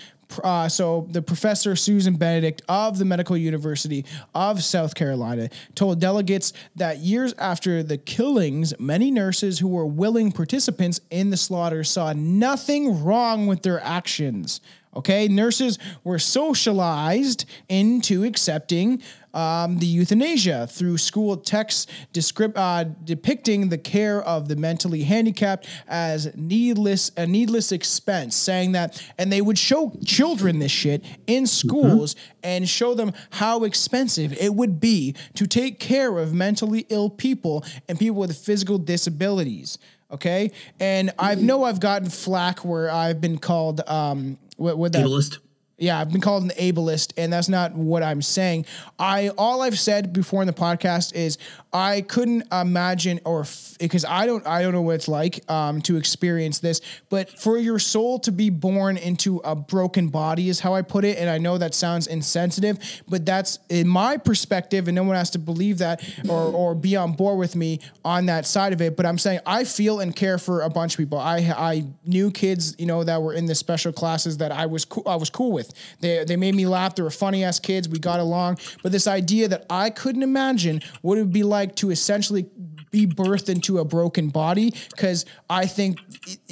Uh, so the professor Susan Benedict of the Medical University of South Carolina told delegates that years after the killings, many nurses who were willing participants in the slaughter saw nothing wrong with their actions. Okay, nurses were socialized into accepting um, the euthanasia through school texts descript, uh, depicting the care of the mentally handicapped as needless a needless expense, saying that, and they would show children this shit in schools and show them how expensive it would be to take care of mentally ill people and people with physical disabilities. Okay, and I know I've gotten flack where I've been called um, what would that Ableist. Yeah, I've been called an ableist, and that's not what I'm saying. I all I've said before in the podcast is I couldn't imagine or because I don't I don't know what it's like um, to experience this, but for your soul to be born into a broken body is how I put it, and I know that sounds insensitive, but that's in my perspective, and no one has to believe that or or be on board with me on that side of it. But I'm saying I feel and care for a bunch of people. I I knew kids, you know, that were in the special classes that I was cool, I was cool with. They they made me laugh. They were funny ass kids. We got along. But this idea that I couldn't imagine what it would be like to essentially be birthed into a broken body because I think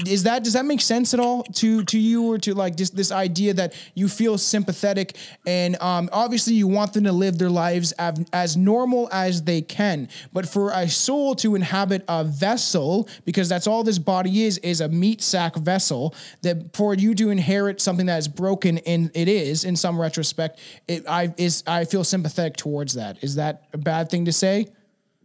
is that does that make sense at all to to you or to like just this idea that you feel sympathetic and um, obviously you want them to live their lives as, as normal as they can, but for a soul to inhabit a vessel because that's all this body is is a meat sack vessel that for you to inherit something that is broken and it is in some retrospect it I is I feel sympathetic towards that. Is that a bad thing to say?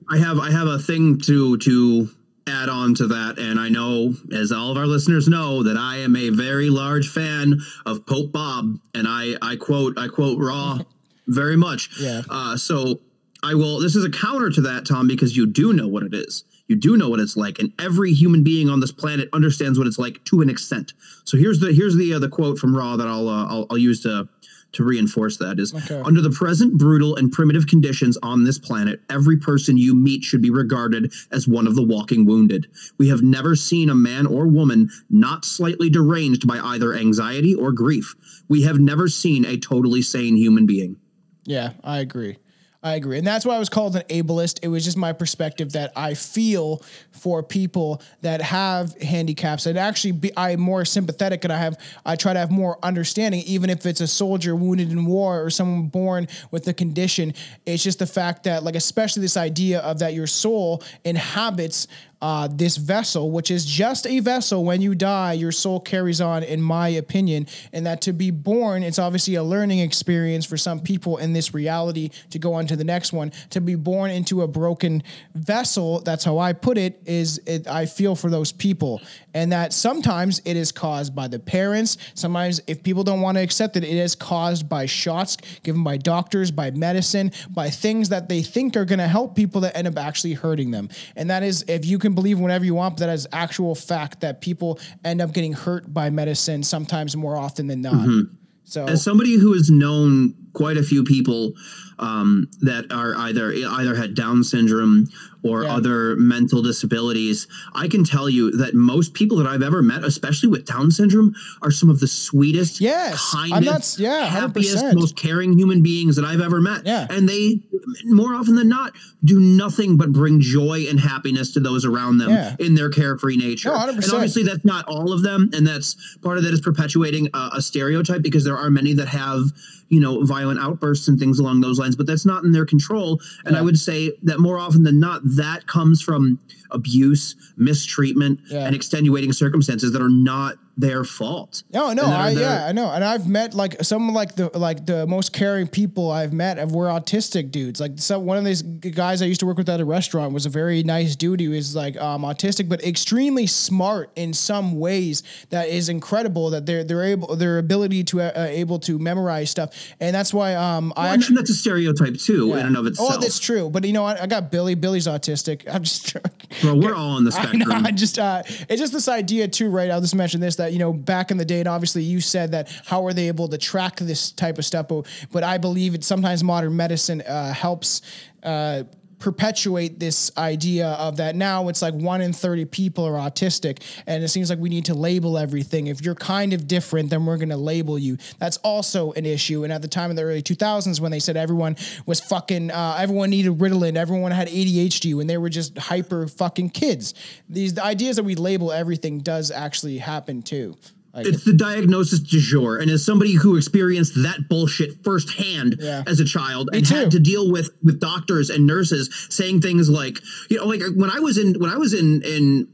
I have I have a thing to to add on to that, and I know, as all of our listeners know, that I am a very large fan of Pope Bob, and I I quote I quote Raw very much. Yeah. Uh, so I will. This is a counter to that, Tom, because you do know what it is. You do know what it's like, and every human being on this planet understands what it's like to an extent. So here's the here's the uh, the quote from Raw that I'll uh, I'll, I'll use to to reinforce that is Okay. under the present brutal and primitive conditions on this planet, every person you meet should be regarded as one of the walking wounded. We have never seen a man or woman not slightly deranged by either anxiety or grief. We have never seen a totally sane human being. Yeah, I agree. I agree. And that's why I was called an ableist. It was just my perspective that I feel for people that have handicaps and actually be, I'm more sympathetic and I have I try to have more understanding even if it's a soldier wounded in war or someone born with a condition. It's just the fact that like especially this idea of that your soul inhabits uh, this vessel, which is just a vessel. When you die, your soul carries on, in my opinion, and that to be born, it's obviously a learning experience for some people in this reality to go on to the next one. To be born into a broken vessel, that's how I put it, is it, I feel for those people. And that sometimes it is caused by the parents. Sometimes, if people don't want to accept it, it is caused by shots given by doctors, by medicine, by things that they think are going to help people that end up actually hurting them. And that is, if you can believe whatever you want, but that is actual fact that people end up getting hurt by medicine sometimes more often than not. Mm-hmm. So, As somebody who has known quite a few people um, that are either either had Down syndrome or Yeah. other mental disabilities, I can tell you that most people that I've ever met, especially with Down syndrome, are some of the sweetest, Yes, kindest, not- yeah, happiest, 100%. most caring human beings that I've ever met. Yeah. and they more often than not do nothing but bring joy and happiness to those around them Yeah. in their carefree nature. No, and 100%. obviously that's not all of them and that's part of that is perpetuating a, a stereotype because there are many that have you know violent outbursts and things along those lines but that's not in their control and i would say that more often than not that comes from abuse mistreatment Yeah. and extenuating circumstances that are not their fault No, no, I, yeah, I know, and I've met like some like the like the most caring people I've met of were autistic dudes. Like some one of these guys I used to work with at a restaurant was a very nice dude. He was like um, autistic, but extremely smart in some ways. That is incredible. That they're they're able their ability to uh, uh, able to memorize stuff, and that's why um I Well, actually. that's a stereotype too in and of itself Oh, that's true. But you know what? I got Billy. Billy's autistic. I'm just. Bro, we're all on the I spectrum know. I just uh, it's just this idea too, right? I'll just mention this that you know back in the day, and obviously you said that how are they able to track this type of stuff? But, but I believe it sometimes modern medicine uh, helps. Uh, perpetuate this idea of that now it's like one in 30 people are autistic and it seems like we need to label everything. If you're kind of different then we're going to label you. That's also an issue and at the time of the early 2000s when they said everyone was fucking uh, everyone needed ritalin everyone had adhd when they were just hyper fucking kids. These the ideas that we label everything does actually happen too it's the diagnosis du jour. And as somebody who experienced that bullshit firsthand Yeah. as a child and too. had to deal with with doctors and nurses saying things like, you know, like when I was in when I was in in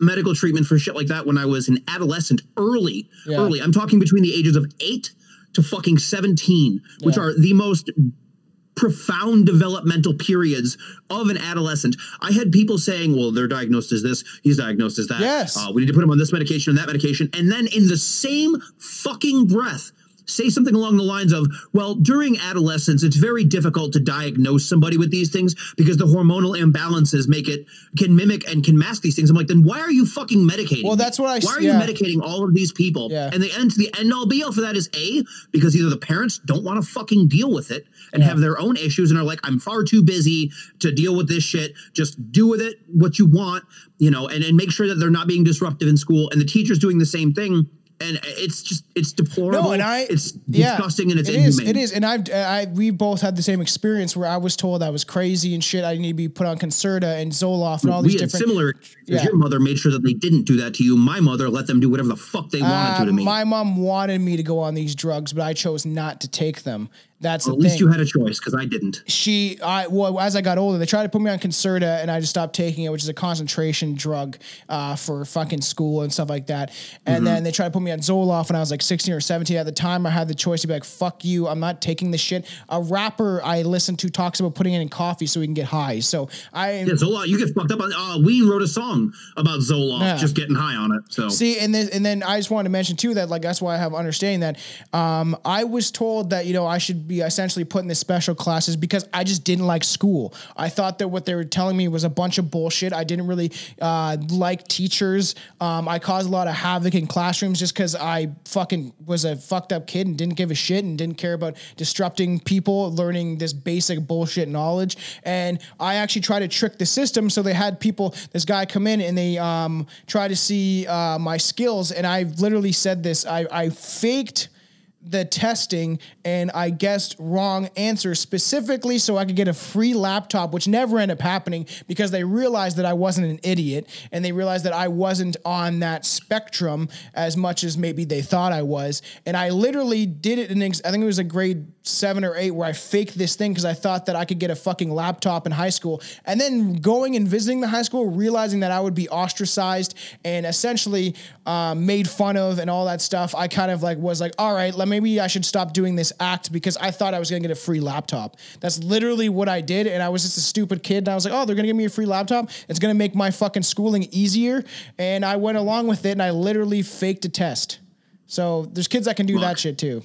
medical treatment for shit like that when I was an adolescent, early, Yeah. early. I'm talking between the ages of eight to fucking 17, which Yeah. are the most profound developmental periods of an adolescent. I had people saying, well, they're diagnosed as this, he's diagnosed as that. Yes. Uh, we need to put him on this medication and that medication. And then in the same fucking breath, say something along the lines of, well, during adolescence, it's very difficult to diagnose somebody with these things because the hormonal imbalances make it, can mimic and can mask these things. I'm like, then why are you fucking medicating? Well, that's what I Why are yeah. you medicating all of these people? Yeah. And the end, to the end all be all for that is A, because either the parents don't want to fucking deal with it and Yeah. have their own issues and are like, I'm far too busy to deal with this shit. Just do with it what you want, you know, and, and make sure that they're not being disruptive in school. And the teacher's doing the same thing. And it's just it's deplorable. No, and I it's yeah, disgusting and it's it is. It is, and I've I we both had the same experience where I was told I was crazy and shit. I need to be put on Concerta and Zoloft and all we these had different. similar. Yeah. Your mother made sure that they didn't do that to you. My mother let them do whatever the fuck they wanted to Uh, to me. my mom wanted me to go on these drugs, but I chose not to take them. That's Well, at least thing. you had a choice because I didn't. she I well as I got older, they tried to put me on Concerta and I just stopped taking it, which is a concentration drug uh, for fucking school and stuff like that. And Mm-hmm. then they tried to put me on Zoloft when I was like 16 or 17. At the time, I had the choice to be like, "Fuck you, I'm not taking this shit." A rapper I listen to talks about putting it in coffee so we can get high. So I Yeah, Zoloft, you get fucked up on. Uh, Ween wrote a song about Zoloft Yeah. just getting high on it. So See, and then and then I just wanted to mention too that like that's why I have understanding that um, I was told that you know I should be essentially put in this special classes because I just didn't like school. I thought that what they were telling me was a bunch of bullshit. I didn't really uh, like teachers. Um, I caused a lot of havoc in classrooms just because I fucking was a fucked up kid and didn't give a shit and didn't care about disrupting people learning this basic bullshit knowledge. And I actually tried to trick the system. So they had people, this guy come in and they um, try to see uh, my skills. And I literally said this I, I faked the testing and I guessed wrong answers specifically so I could get a free laptop, which never ended up happening because they realized that I wasn't an idiot and they realized that I wasn't on that spectrum as much as maybe they thought I was. And I literally did it in, I think it was a grade seven or eight where I faked this thing because I thought that I could get a fucking laptop in high school. And then going and visiting the high school, realizing that I would be ostracized and essentially um, made fun of and all that stuff, I kind of like was like, all right, let maybe I should stop doing this act because I thought I was gonna get a free laptop. That's literally what I did, and I was just a stupid kid. And I was like, oh, they're gonna give me a free laptop. It's gonna make my fucking schooling easier, and I went along with it, and I literally faked a test. So there's kids that can do that shit too.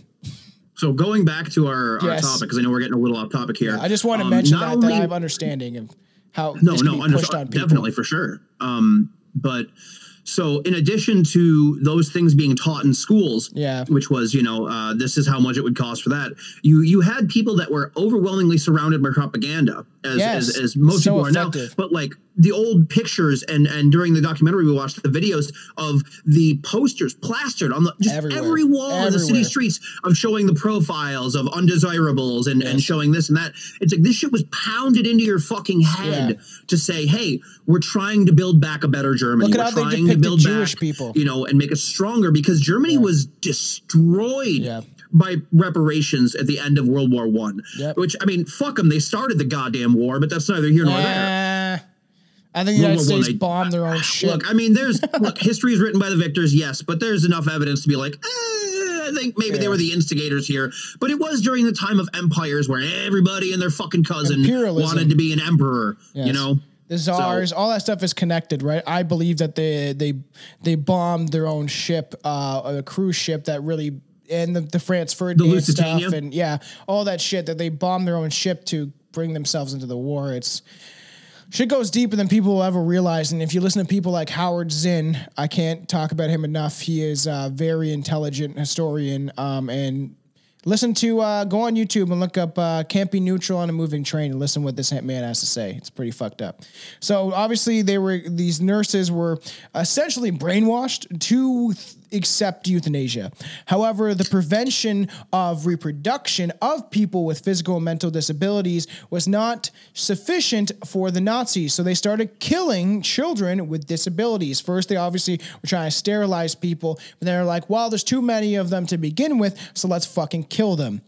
So going back to our, Yes. our topic, because I know we're getting a little off topic here. I just want to um, mention that that only- I have understanding of how no, no, under- pushed on definitely for sure. Um, but so in addition to those things being taught in schools, Yeah. which was you know uh, this is how much it would cost for that. You you had people that were overwhelmingly surrounded by propaganda, as Yes. as, as most So people are now. effective. But like the old pictures and and during the documentary we watched the videos of the posters plastered on the just Everywhere. every wall in the city streets of showing the profiles of undesirables and, and showing this and that. It's like this shit was pounded into your fucking head Yeah. to say, hey, we're trying to build back a better Germany. Look at we're how they trying to depicted build Jewish back, people. you know, and make us stronger because Germany was destroyed. Yeah. By reparations at the end of World War One, Yep. which I mean, fuck them. They started the goddamn war, but that's neither here nor there. I think the World United One, States bombed their own shit. Look, I mean, there's look, history is written by the victors, yes, but there's enough evidence to be like, eh, I think maybe they were the instigators here. But it was during the time of empires where everybody and their fucking cousin Imperialism. wanted to be an emperor. You know, the czars, all that stuff is connected, right? I believe that they they they bombed their own ship, uh, a cruise ship that really and the, the Franz Ferdinand stuff, and yeah, all that shit that they bombed their own ship to bring themselves into the war. It's shit goes deeper than people will ever realize. And if you listen to people like Howard Zinn, I can't talk about him enough. He is a very intelligent historian, um, and listen to uh, go on YouTube and look up uh, "Can't Be Neutral on a Moving Train" and listen what this man has to say. It's pretty fucked up. So obviously, they were these nurses were essentially brainwashed to th- accept euthanasia. However, the prevention of reproduction of people with physical and mental disabilities was not sufficient for the Nazis. So they started killing children with disabilities. First, they obviously were trying to sterilize people, but they're like, well, there's too many of them to begin with, so let's fucking kill them.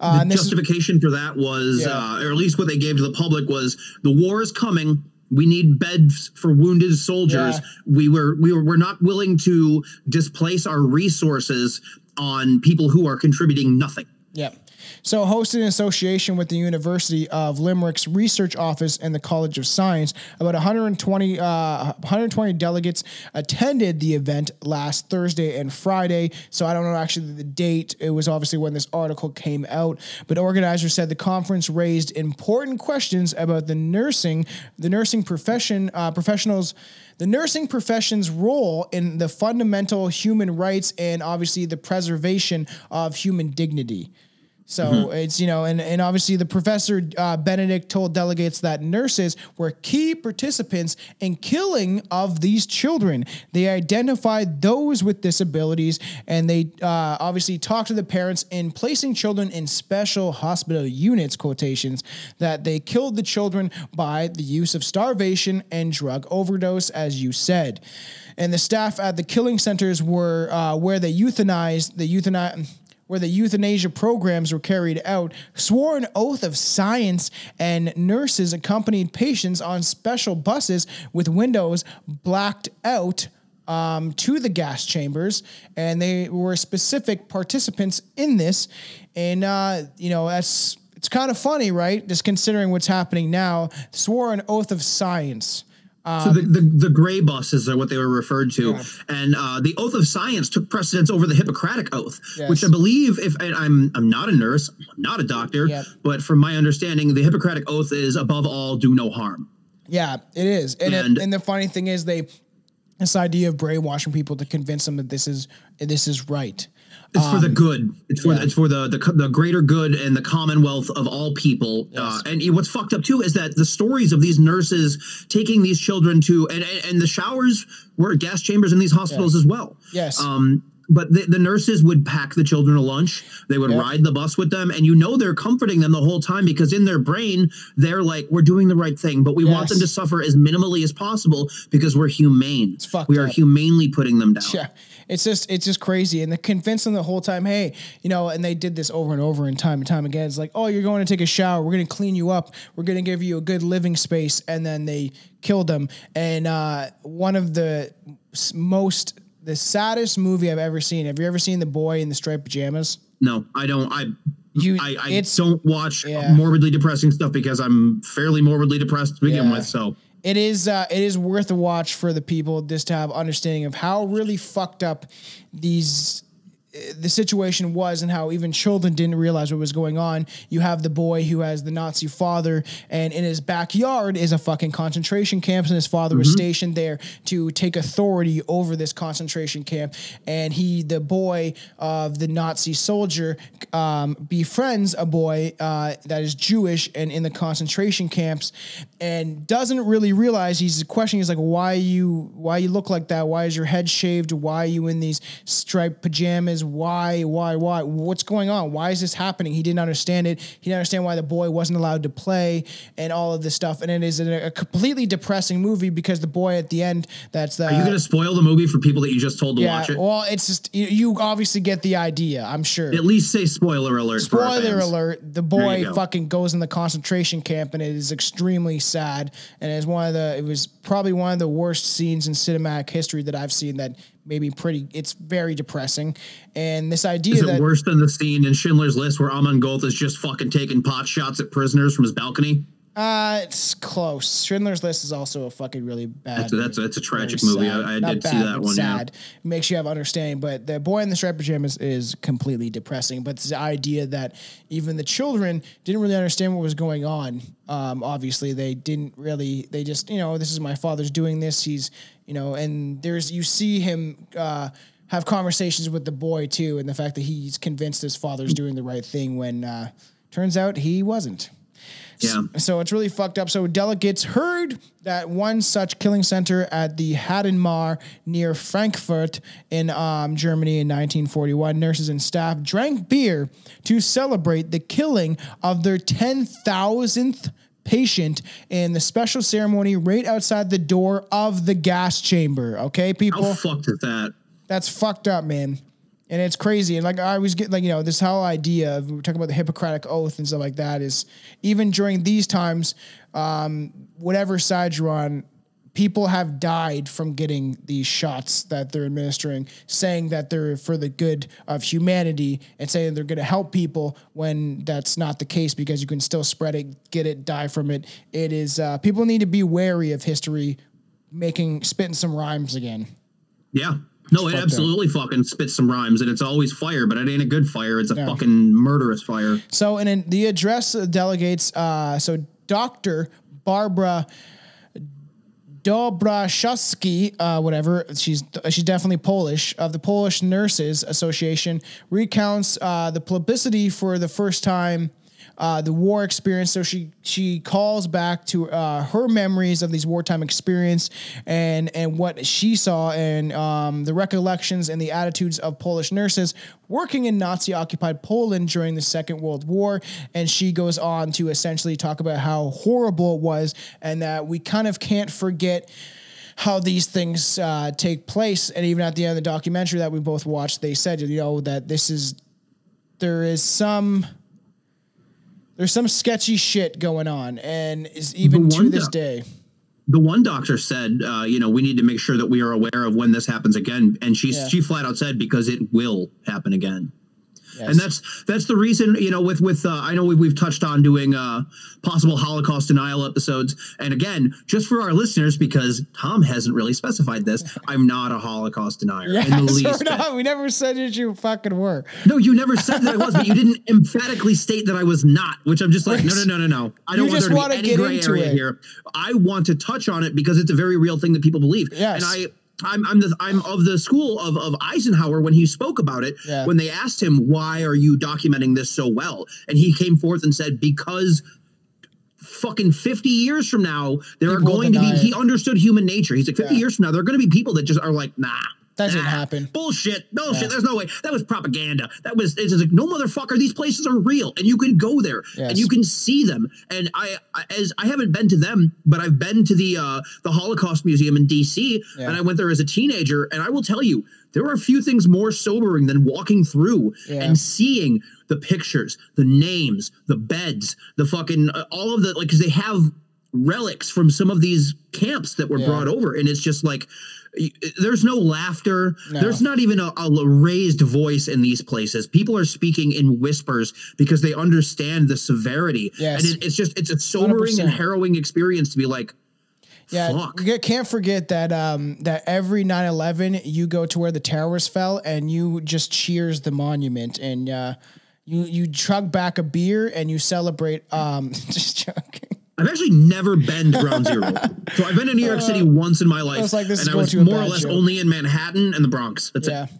Uh, and this is- justification for that was, Yeah. uh, or at least what they gave to the public was, the war is coming. We need beds for wounded soldiers. Yeah. We were we were we're not willing to displace our resources on people who are contributing nothing. Yep. So, hosted in association with the University of Limerick's Research Office and the College of Science, about 120, uh, 120 delegates attended the event last Thursday and Friday. So, I don't know actually the date. It was obviously when this article came out. But organizers said the conference raised important questions about the nursing, the nursing profession, uh, professionals the nursing profession's role in the fundamental human rights and obviously the preservation of human dignity. So it's you know, and and obviously the professor uh, Benedict told delegates that nurses were key participants in killing of these children. They identified those with disabilities, and they uh, obviously talked to the parents in placing children in special hospital units. Quotations that they killed the children by the use of starvation and drug overdose, as you said. And the staff at the killing centers were uh, where they euthanized the euthanize where the euthanasia programs were carried out, swore an oath of science, and nurses accompanied patients on special buses with windows blacked out um, to the gas chambers, and they were specific participants in this. And uh, you know, that's it's kind of funny, right? Just considering what's happening now, swore an oath of science. So the, the, the gray buses are what they were referred to, and uh, the oath of science took precedence over the Hippocratic oath, Yes. which I believe, if I'm I'm not a nurse, I'm not a doctor, Yep. but from my understanding, the Hippocratic oath is above all, do no harm. Yeah, it is. And And- it, and the funny thing is they this idea of brainwashing people to convince them that this is this is right. It's for the good. It's for Um, yeah. it's for the, the the greater good and the commonwealth of all people. Uh, and what's fucked up too is that the stories of these nurses taking these children to and and, and the showers were gas chambers in these hospitals as well. Yes. Um, but the, the nurses would pack the children a lunch. They would Yep. ride the bus with them, and you know they're comforting them the whole time because in their brain they're like, "We're doing the right thing," but we want them to suffer as minimally as possible because we're humane. fucked we are up. humanely putting them down. Yeah. It's just it's just crazy. And they convince them the whole time, hey, you know, and they did this over and over and time and time again. It's like, oh, you're going to take a shower. We're gonna clean you up. We're gonna give you a good living space. And then they killed them. And uh, one of the most the saddest movie I've ever seen. Have you ever seen The Boy in the Striped Pajamas? No, I don't. I You I, I don't watch yeah. morbidly depressing stuff because I'm fairly morbidly depressed to begin Yeah. with. So it is uh, it is worth a watch for the people just to have understanding of how really fucked up these the situation was and how even children didn't realize what was going on. You have the boy who has the Nazi father, and in his backyard is a fucking concentration camp, and his father was stationed there to take authority over this concentration camp. And he, the boy of the Nazi soldier, um, befriends a boy uh, that is Jewish and in the concentration camps, and doesn't really realize he's questioning. He's like, "Why you? Why you look like that? Why is your head shaved? Why are you in these striped pajamas? Why? Why? Why? What's going on? Why is this happening?" He didn't understand it. He didn't understand why the boy wasn't allowed to play and all of this stuff. And it is a, a completely depressing movie because the boy at the end, that's the are you going to spoil the movie for people that you just told to yeah. watch it? Well, it's just you, you obviously get the idea. I'm sure. At least say spoiler alert. Spoiler alert: the boy go. fucking goes in the concentration camp, and it is extremely sad. And it's one of the. It was probably one of the worst scenes in cinematic history that I've seen. That maybe pretty. It's very depressing, and this idea Is it that worse than the scene in Schindler's List where Amon Gold is just fucking taking pot shots at prisoners from his balcony? uh, it's close. Schindler's List is also a fucking really bad. That's a- that's a- that's a tragic movie. sad. I- I did see that one, yeah. Sad. Makes you have understanding, but the boy in the striped pajamas is is completely depressing. But the idea that even the children didn't really understand what was going on. Um, obviously, they didn't really. They just, you know, this is my father's doing this. He's, you know, and there's you see him. Uh, have conversations with the boy too, and the fact that he's convinced his father's doing the right thing when uh, turns out he wasn't. Yeah. So it's really fucked up. So delegates heard that one such killing center at the Hadamar near Frankfurt in um, Germany in 1941, nurses and staff drank beer to celebrate the killing of their 10,000th patient in the special ceremony right outside the door of the gas chamber. Okay, people? How fucked is that? That's fucked up, man. And it's crazy. And like I always get like, you know, this whole idea of we're talking about the Hippocratic oath and stuff like that is even during these times, um, whatever side you're on, people have died from getting these shots that they're administering, saying that they're for the good of humanity and saying they're gonna help people when that's not the case because you can still spread it, get it, die from it. It is uh, people need to be wary of history making spitting some rhymes again. Yeah. No, it fucked up. absolutely fucking spits some rhymes, and it's always fire, but it ain't a good fire. It's a fucking murderous fire. So, and in the address delegates, uh, so Dr. Barbara Dobraszewski, uh, whatever, she's she's definitely Polish, of the Polish Nurses Association, recounts uh, the publicity for the first time. Uh, the war experience. So she she calls back to uh, her memories of these wartime experience and and what she saw and um, the recollections and the attitudes of Polish nurses working in Nazi occupied Poland during the Second World War. And she goes on to essentially talk about how horrible it was and that we kind of can't forget how these things uh, take place. And even at the end of the documentary that we both watched, they said, you know, that this is there is some there's some sketchy shit going on, and is even to this doc- day. the one doctor said, uh, you know, we need to make sure that we are aware of when this happens again, and she Yeah. she flat out said because it will happen again. Yes. And that's that's the reason, you know, with with uh, I know we, we've touched on doing uh, possible Holocaust denial episodes, and again, just for our listeners, because Tom hasn't really specified this, I'm not a Holocaust denier in the least. not- we never said that you fucking were. No, you never said that I was, but you didn't emphatically state that I was not, which I'm just like, no, no, no, no, no. I don't You want there to be any get gray into area it. here. I want to touch on it because it's a very real thing that people believe. Yes. And I I'm I'm the I'm of the school of, of Eisenhower when he spoke about it, Yeah. when they asked him, Why are you documenting this so well? And he came forth and said, Because fucking 50 years from now, there are People will going to be deny he understood human nature. He's like, 50 Yeah. years from now, there are gonna be people that just are like, nah. That didn't nah, happen. Bullshit. Bullshit. Yeah. There's no way. That was propaganda. That was it's just like no motherfucker. These places are real, and you can go there Yes. and you can see them. And I, as I haven't been to them, but I've been to the uh, the Holocaust Museum in D.C. Yeah. and I went there as a teenager. And I will tell you, there are a few things more sobering than walking through Yeah. and seeing the pictures, the names, the beds, the fucking uh, all of the like because they have relics from some of these camps that were brought over, and it's just like. There's no laughter. No. There's not even a, a raised voice in these places. People are speaking in whispers because they understand the severity. Yes. And it, it's just, it's a sobering and 100%. harrowing experience to be like, Yeah, fuck. you can't forget that um, that every 9-11 you go to where the terrorists fell and you just cheers the monument and uh, you you chug back a beer and you celebrate. Um, just joking. I've actually never been to Ground Zero. so I've been to New York City once in my life. like, and I was more or less joke. only in Manhattan and the Bronx. That's Yeah, it.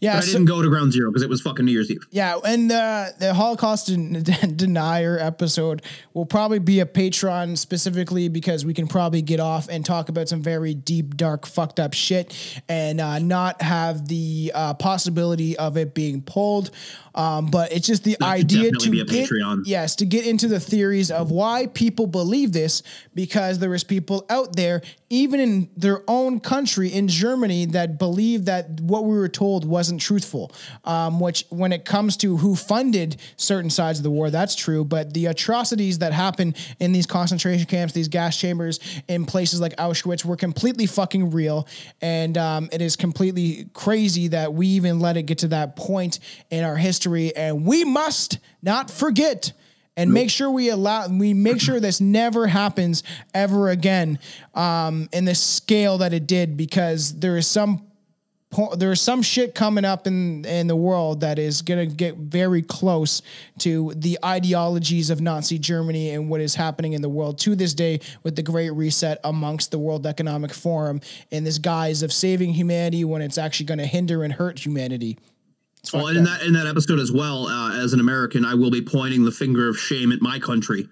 Yeah. But I so- didn't go to Ground Zero because it was fucking New Year's Eve. Yeah, and uh, the Holocaust den- denier episode will probably be a Patreon specifically because we can probably get off and talk about some very deep, dark, fucked up shit, and uh, not have the uh, possibility of it being pulled. Um, but it's just the That idea to be a get Patreon. yes to get into the theories of why people believe this because there is people out there even in their own country in Germany that believe that what we were told wasn't truthful. Um, which when it comes to who funded certain sides of the war that's true. But the atrocities that happen in these concentration camps these gas chambers in places like Auschwitz were completely fucking real. And um, it is completely crazy that we even let it get to that point in our history. And we must not forget and make sure we allow we make sure this never happens ever again um, in the scale that it did because there is some po- there is some shit coming up in in the world that is gonna get very close to the ideologies of Nazi Germany and what is happening in the world to this day with the Great Reset amongst the World Economic Forum in this guise of saving humanity when it's actually going to hinder and hurt humanity. Well, in that in that episode as well, uh, as an American, I will be pointing the finger of shame at my country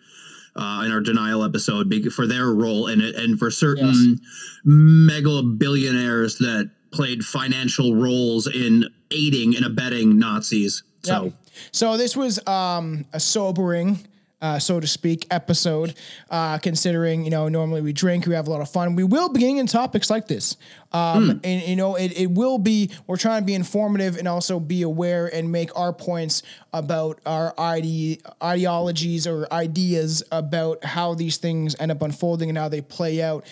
uh, in our denial episode for their role in it, and for certain mega billionaires that played financial roles in aiding and abetting Nazis. So. Yep. So this was um, a sobering, uh, so to speak, episode. Uh, considering you know normally we drink, we have a lot of fun. We will be getting in topics like this, um, and you know it, it will be. We're trying to be informative and also be aware and make our points about our ide- ideologies or ideas about how these things end up unfolding and how they play out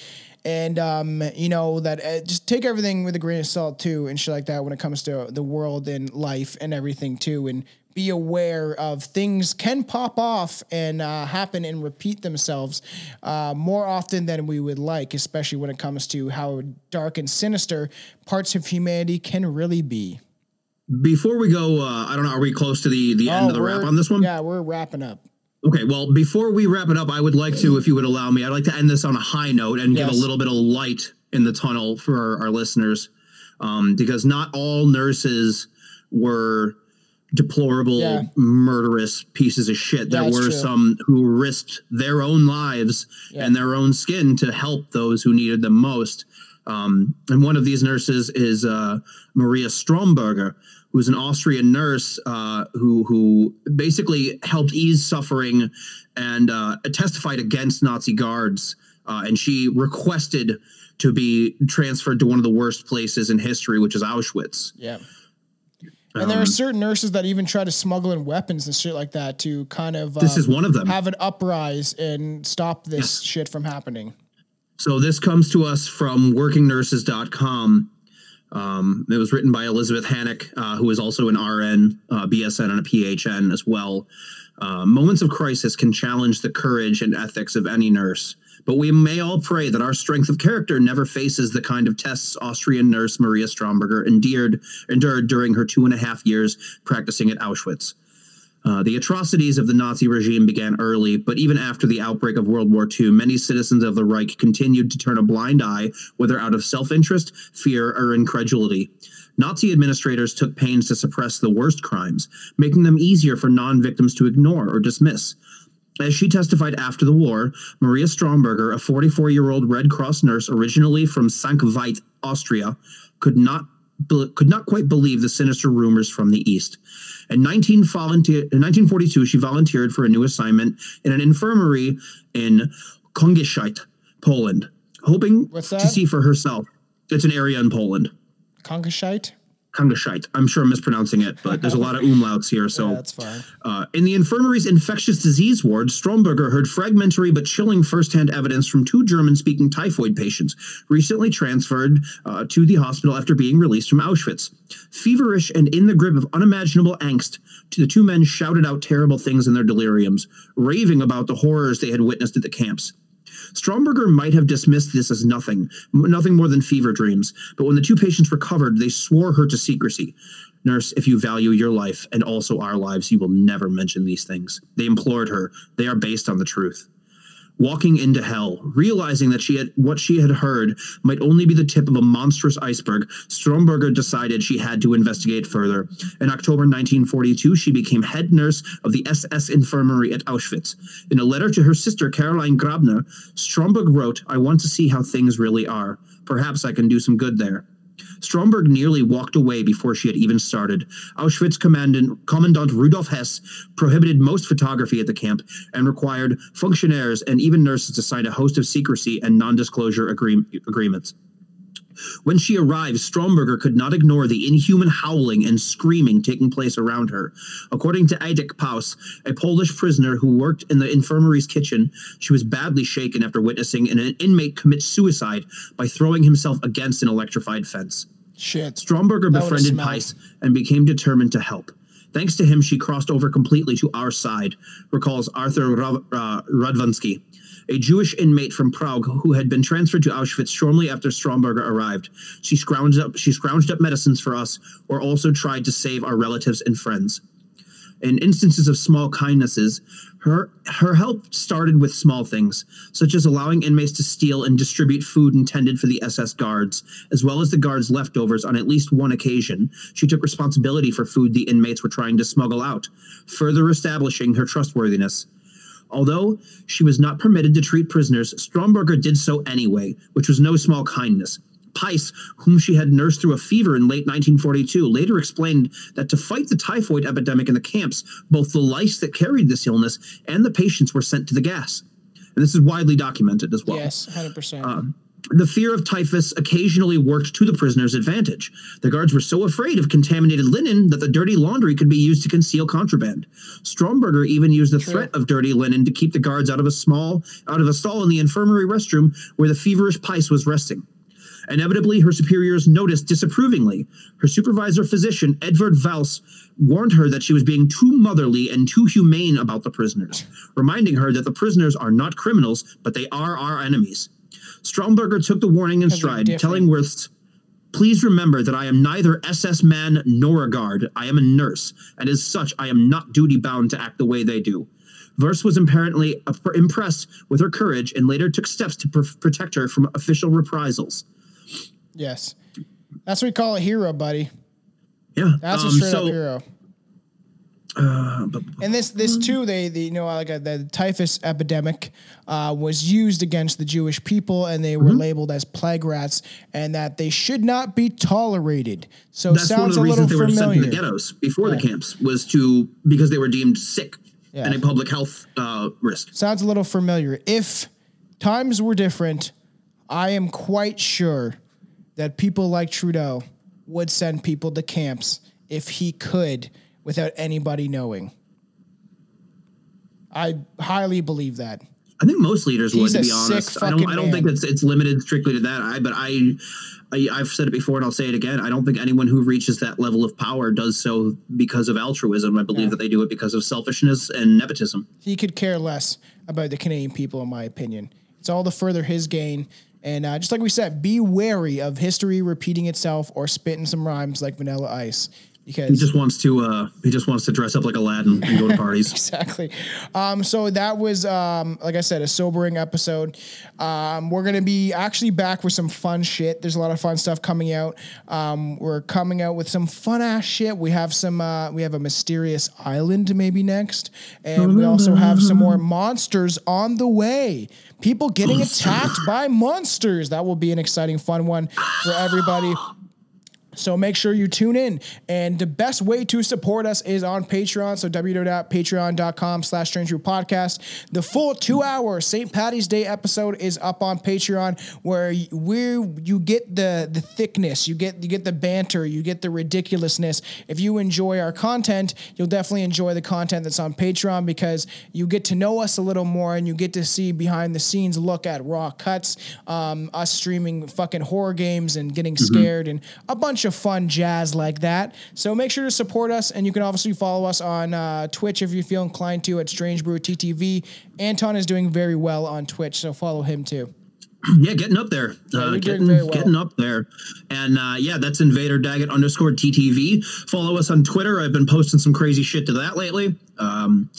and um, you know that uh, just take everything with a grain of salt too, and shit like that when it comes to the world and life and everything too, and be aware of things can pop off and uh, happen and repeat themselves uh, more often than we would like, especially when it comes to how dark and sinister parts of humanity can really be. Before we go, uh, I don't know, are we close to the the end of the wrap on this one? Yeah, we're wrapping up. Okay, well, before we wrap it up, I would like to, if you would allow me, I'd like to end this on a high note and give a little bit of light in the tunnel for our, our listeners, um, because not all nurses were deplorable, Yeah. murderous pieces of shit. There That's were true. some who risked their own lives Yeah. and their own skin to help those who needed them most. Um, and one of these nurses is uh, Maria Stromberger, who's an Austrian nurse uh, who who basically helped ease suffering and uh, testified against Nazi guards. Uh, and she requested to be transferred to one of the worst places in history, which is Auschwitz. Yeah. And there are certain nurses that even try to smuggle in weapons and shit like that to kind of This um, is one of them. have an uprise and stop this shit from happening. So this comes to us from workingnurses.com. Um, it was written by Elizabeth Hanink, uh, who is also an RN, uh, BSN, and a PHN as well. Uh, moments of crisis can challenge the courage and ethics of any nurse, but we may all pray that our strength of character never faces the kind of tests Austrian nurse Maria Stromberger endured, endured during her two and a half years practicing at Auschwitz. Uh, the atrocities of the Nazi regime began early, but even after the outbreak of World War II, many citizens of the Reich continued to turn a blind eye, whether out of self interest, fear, or incredulity. Nazi administrators took pains to suppress the worst crimes, making them easier for non victims to ignore or dismiss. As she testified after the war, Maria Stromberger, a 44 year old Red Cross nurse originally from Sankt Veit, Austria, could not could not quite believe the sinister rumors from the east. In 19 volunteer, in 1942, she volunteered for a new assignment in an infirmary in Kongiszeit, Poland, hoping to see for herself. It's an area in Poland. Kongiszeit? Kongiszeit. I'm sure I'm mispronouncing it, but there's a lot of umlauts here, so Yeah, that's fine. uh, in the infirmary's infectious disease ward, Stromberger heard fragmentary but chilling firsthand evidence from two German speaking typhoid patients recently transferred uh, to the hospital after being released from Auschwitz. Feverish and in the grip of unimaginable angst, the two men shouted out terrible things in their deliriums, raving about the horrors they had witnessed at the camps. Stromberger might have dismissed this as nothing, nothing more than fever dreams, but when the two patients recovered, they swore her to secrecy. Nurse, if you value your life and also our lives, you will never mention these things. They implored her. They are based on the truth. Walking into hell, realizing that she had what she had heard might only be the tip of a monstrous iceberg, Stromberger decided she had to investigate further. In October 1942, she became head nurse of the SS infirmary at Auschwitz. In a letter to her sister Caroline Grabner, Stromberg wrote, "I want to see how things really are. Perhaps I can do some good there." Stromberg nearly walked away before she had even started. Auschwitz commandant, Commandant Rudolf Höss prohibited most photography at the camp and required functionaries and even nurses to sign a host of secrecy and non disclosure agreements. When she arrived, Stromberger could not ignore the inhuman howling and screaming taking place around her. According to Edek Pys, a Polish prisoner who worked in the infirmary's kitchen, she was badly shaken after witnessing an inmate commit suicide by throwing himself against an electrified fence. Shit. Stromberger That befriended. Pys and became determined to help. Thanks to him, she crossed over completely to our side, recalls Arthur Ra- uh, Radvansky, a Jewish inmate from Prague who had been transferred to Auschwitz shortly after Stromberger arrived. She scrounged up, she scrounged up medicines for us, or also tried to save our relatives and friends. In instances of small kindnesses, her her help started with small things, such as allowing inmates to steal and distribute food intended for the SS guards, as well as the guards' leftovers on at least one occasion. She took responsibility for food the inmates were trying to smuggle out, further establishing her trustworthiness. Although she was not permitted to treat prisoners, Stromberger did so anyway, which was no small kindness. Pys, whom she had nursed through a fever in late 1942, later explained that to fight the typhoid epidemic in the camps, both the lice that carried this illness and the patients were sent to the gas. And this is widely documented as well. Yes, 100%. Um, the fear of typhus occasionally worked to the prisoners' advantage. The guards were so afraid of contaminated linen that the dirty laundry could be used to conceal contraband. Stromberger even used the threat of dirty linen to keep the guards out of a small out of a stall in the infirmary restroom where the feverish Pys was resting. Inevitably, her superiors noticed disapprovingly. Her supervisor physician, Edward Vals, warned her that she was being too motherly and too humane about the prisoners, reminding her that the prisoners are not criminals, but they are our enemies. Stromberger took the warning in stride, telling Wirths, Please remember that I am neither SS man nor a guard. I am a nurse, and as such, I am not duty bound to act the way they do. Wirths was apparently impressed with her courage and later took steps to pr- protect her from official reprisals. Yes. That's what we call a hero, buddy. Yeah, That's a um, straight so, up hero. uh, but- And this, this too, they, they you know, like uh the typhus epidemic uh, was used against the Jewish people, and they were Mm-hmm. labeled as plague rats, and that they should not be tolerated. So that's one of the a little reasons they were sent to the ghettos before the camps was to because they were deemed sick Yeah. and a public health uh, risk. Sounds a little familiar. If times were different, I am quite sure that people like Trudeau would send people to camps if he could without anybody knowing. I highly believe that. I think most leaders would, to be honest. I don't. I don't think it's it's limited strictly to that. I but I, I, I've said it before and I'll say it again. I don't think anyone who reaches that level of power does so because of altruism. I believe that they do it because of selfishness and nepotism. He could care less about the Canadian people, in my opinion. It's all to further his gain. And uh, just like we said, be wary of history repeating itself or spitting some rhymes like Vanilla Ice. Because He just wants to. Uh, he just wants to dress up like Aladdin and go to parties. exactly. Um, so that was, um, like I said, a sobering episode. Um, we're gonna be actually back with some fun shit. There's a lot of fun stuff coming out. Um, we're coming out with some fun ass shit. We have some. Uh, we have a mysterious island maybe next, and we also have some more monsters on the way. People getting attacked by monsters. That will be an exciting, fun one for everybody. So make sure you tune in. And the best way to support us is on Patreon. So www.patreon.com slash Strange Brew Podcast. The full two hour St. Patty's Day episode is up on Patreon where we you get the the thickness, you get you get the banter, you get the ridiculousness. If you enjoy our content, you'll definitely enjoy the content that's on Patreon because you get to know us a little more and you get to see behind the scenes look at raw cuts, um, us streaming fucking horror games and getting scared and a bunch of fun jazz like that. So make sure to support us, and you can obviously follow us on uh, Twitch if you feel inclined to at Strange Brew TTV. Anton is doing very well on Twitch, so follow him too. Yeah, getting up there. uh, getting, well. getting up there. And uh, yeah, that's Invader Daggett underscore TTV. Follow us on Twitter. I've been posting some crazy shit to that lately. Um,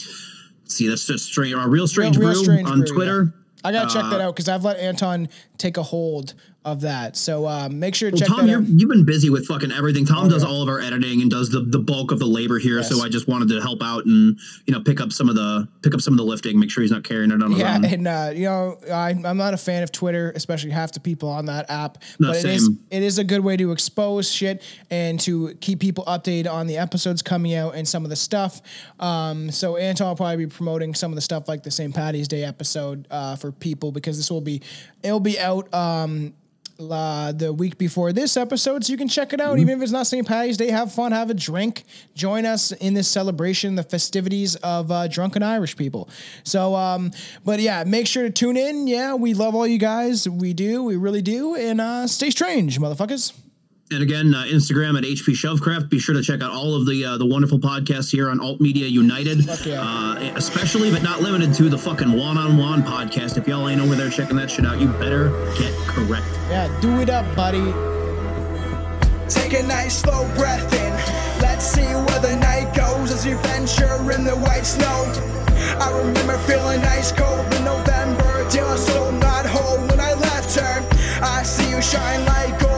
see, that's just strange. Uh, Real Strange Real Brew Strange on Brew, Twitter. I gotta check Uh, that out because I've let Anton take a hold of that. So um, make sure to check Tom, out. you've been busy with fucking everything. Tom does yeah. all of our editing and does the, the bulk of the labor here. Yes. So I just wanted to help out and you know pick up some of the pick up some of the lifting. Make sure he's not carrying it on his Yeah, own. and uh, you know, I, I'm not a fan of Twitter, especially half the people on that app. No, but it is it is a good way to expose shit and to keep people updated on the episodes coming out and some of the stuff. Um, so Anton will probably be promoting some of the stuff like the St. Patty's Day episode uh, for people because this will be it'll be out. Um, uh, the week before this episode, so you can check it Mm-hmm. out. Even if it's not St. Patty's Day, have fun, have a drink, join us in this celebration, the festivities of uh, drunken Irish people. So, um, but yeah, make sure to tune in. Yeah, we love all you guys. We do, we really do, and uh, stay strange, motherfuckers. And again, uh, Instagram at HP Shelfcraft. Be sure to check out all of the uh, the wonderful podcasts here on Alt Media United, yeah. uh, especially but not limited to the fucking One on One podcast. If y'all ain't over there checking that shit out, you better get correct. Yeah, do it up, buddy. Take a nice slow breath in. Let's see where the night goes as you venture in the white snow. I remember feeling ice cold in November till I sold not whole when I left her. I see you shine like gold.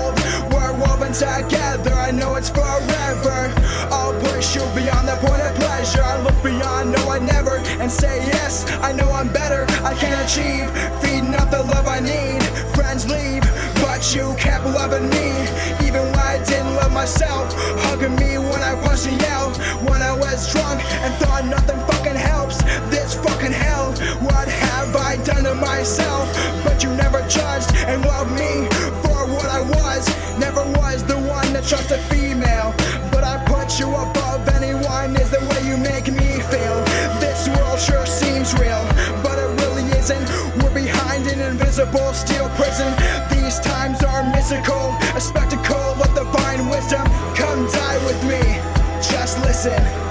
Together. I know it's forever. I'll push you beyond the point of pleasure. I look beyond, no, I never, and say yes. I know I'm better. I can achieve. Feed not the love I need. Friends leave, but you kept loving me, even when I didn't love myself. Hugging me when I was to yell, when I was drunk and thought nothing fucking helps. This fucking hell, what have I done to myself? But you never judged and loved me for what I was. Trust a female, but I put you above anyone. Is the way you make me feel. This world sure seems real, but it really isn't. We're behind an invisible steel prison. These times are mystical, a spectacle of divine wisdom. Come die with me, just listen.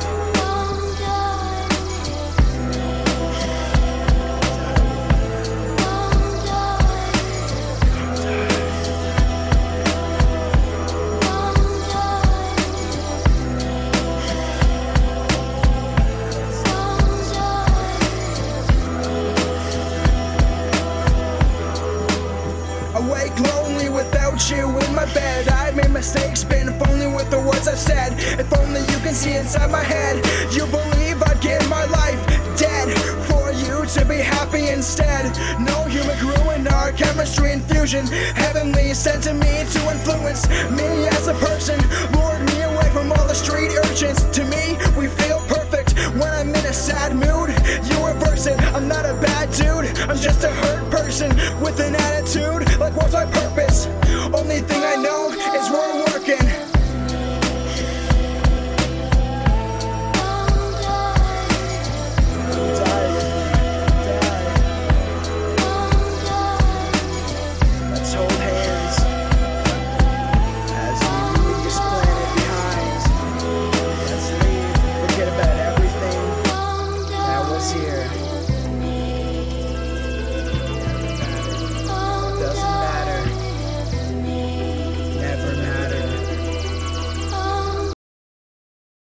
mistakes. Been If only with the words I've said. If only you can see inside my head. You believe I'd give my life dead For you to be happy instead. No human grew in our chemistry infusion. Heavenly sent to me to influence Me as a person. Lured me away from all the street urchins To me, we feel perfect When I'm in a sad mood. You reverse it I'm not a bad dude. I'm just a hurt person With an attitude. Like what's my purpose? Only thing I know is world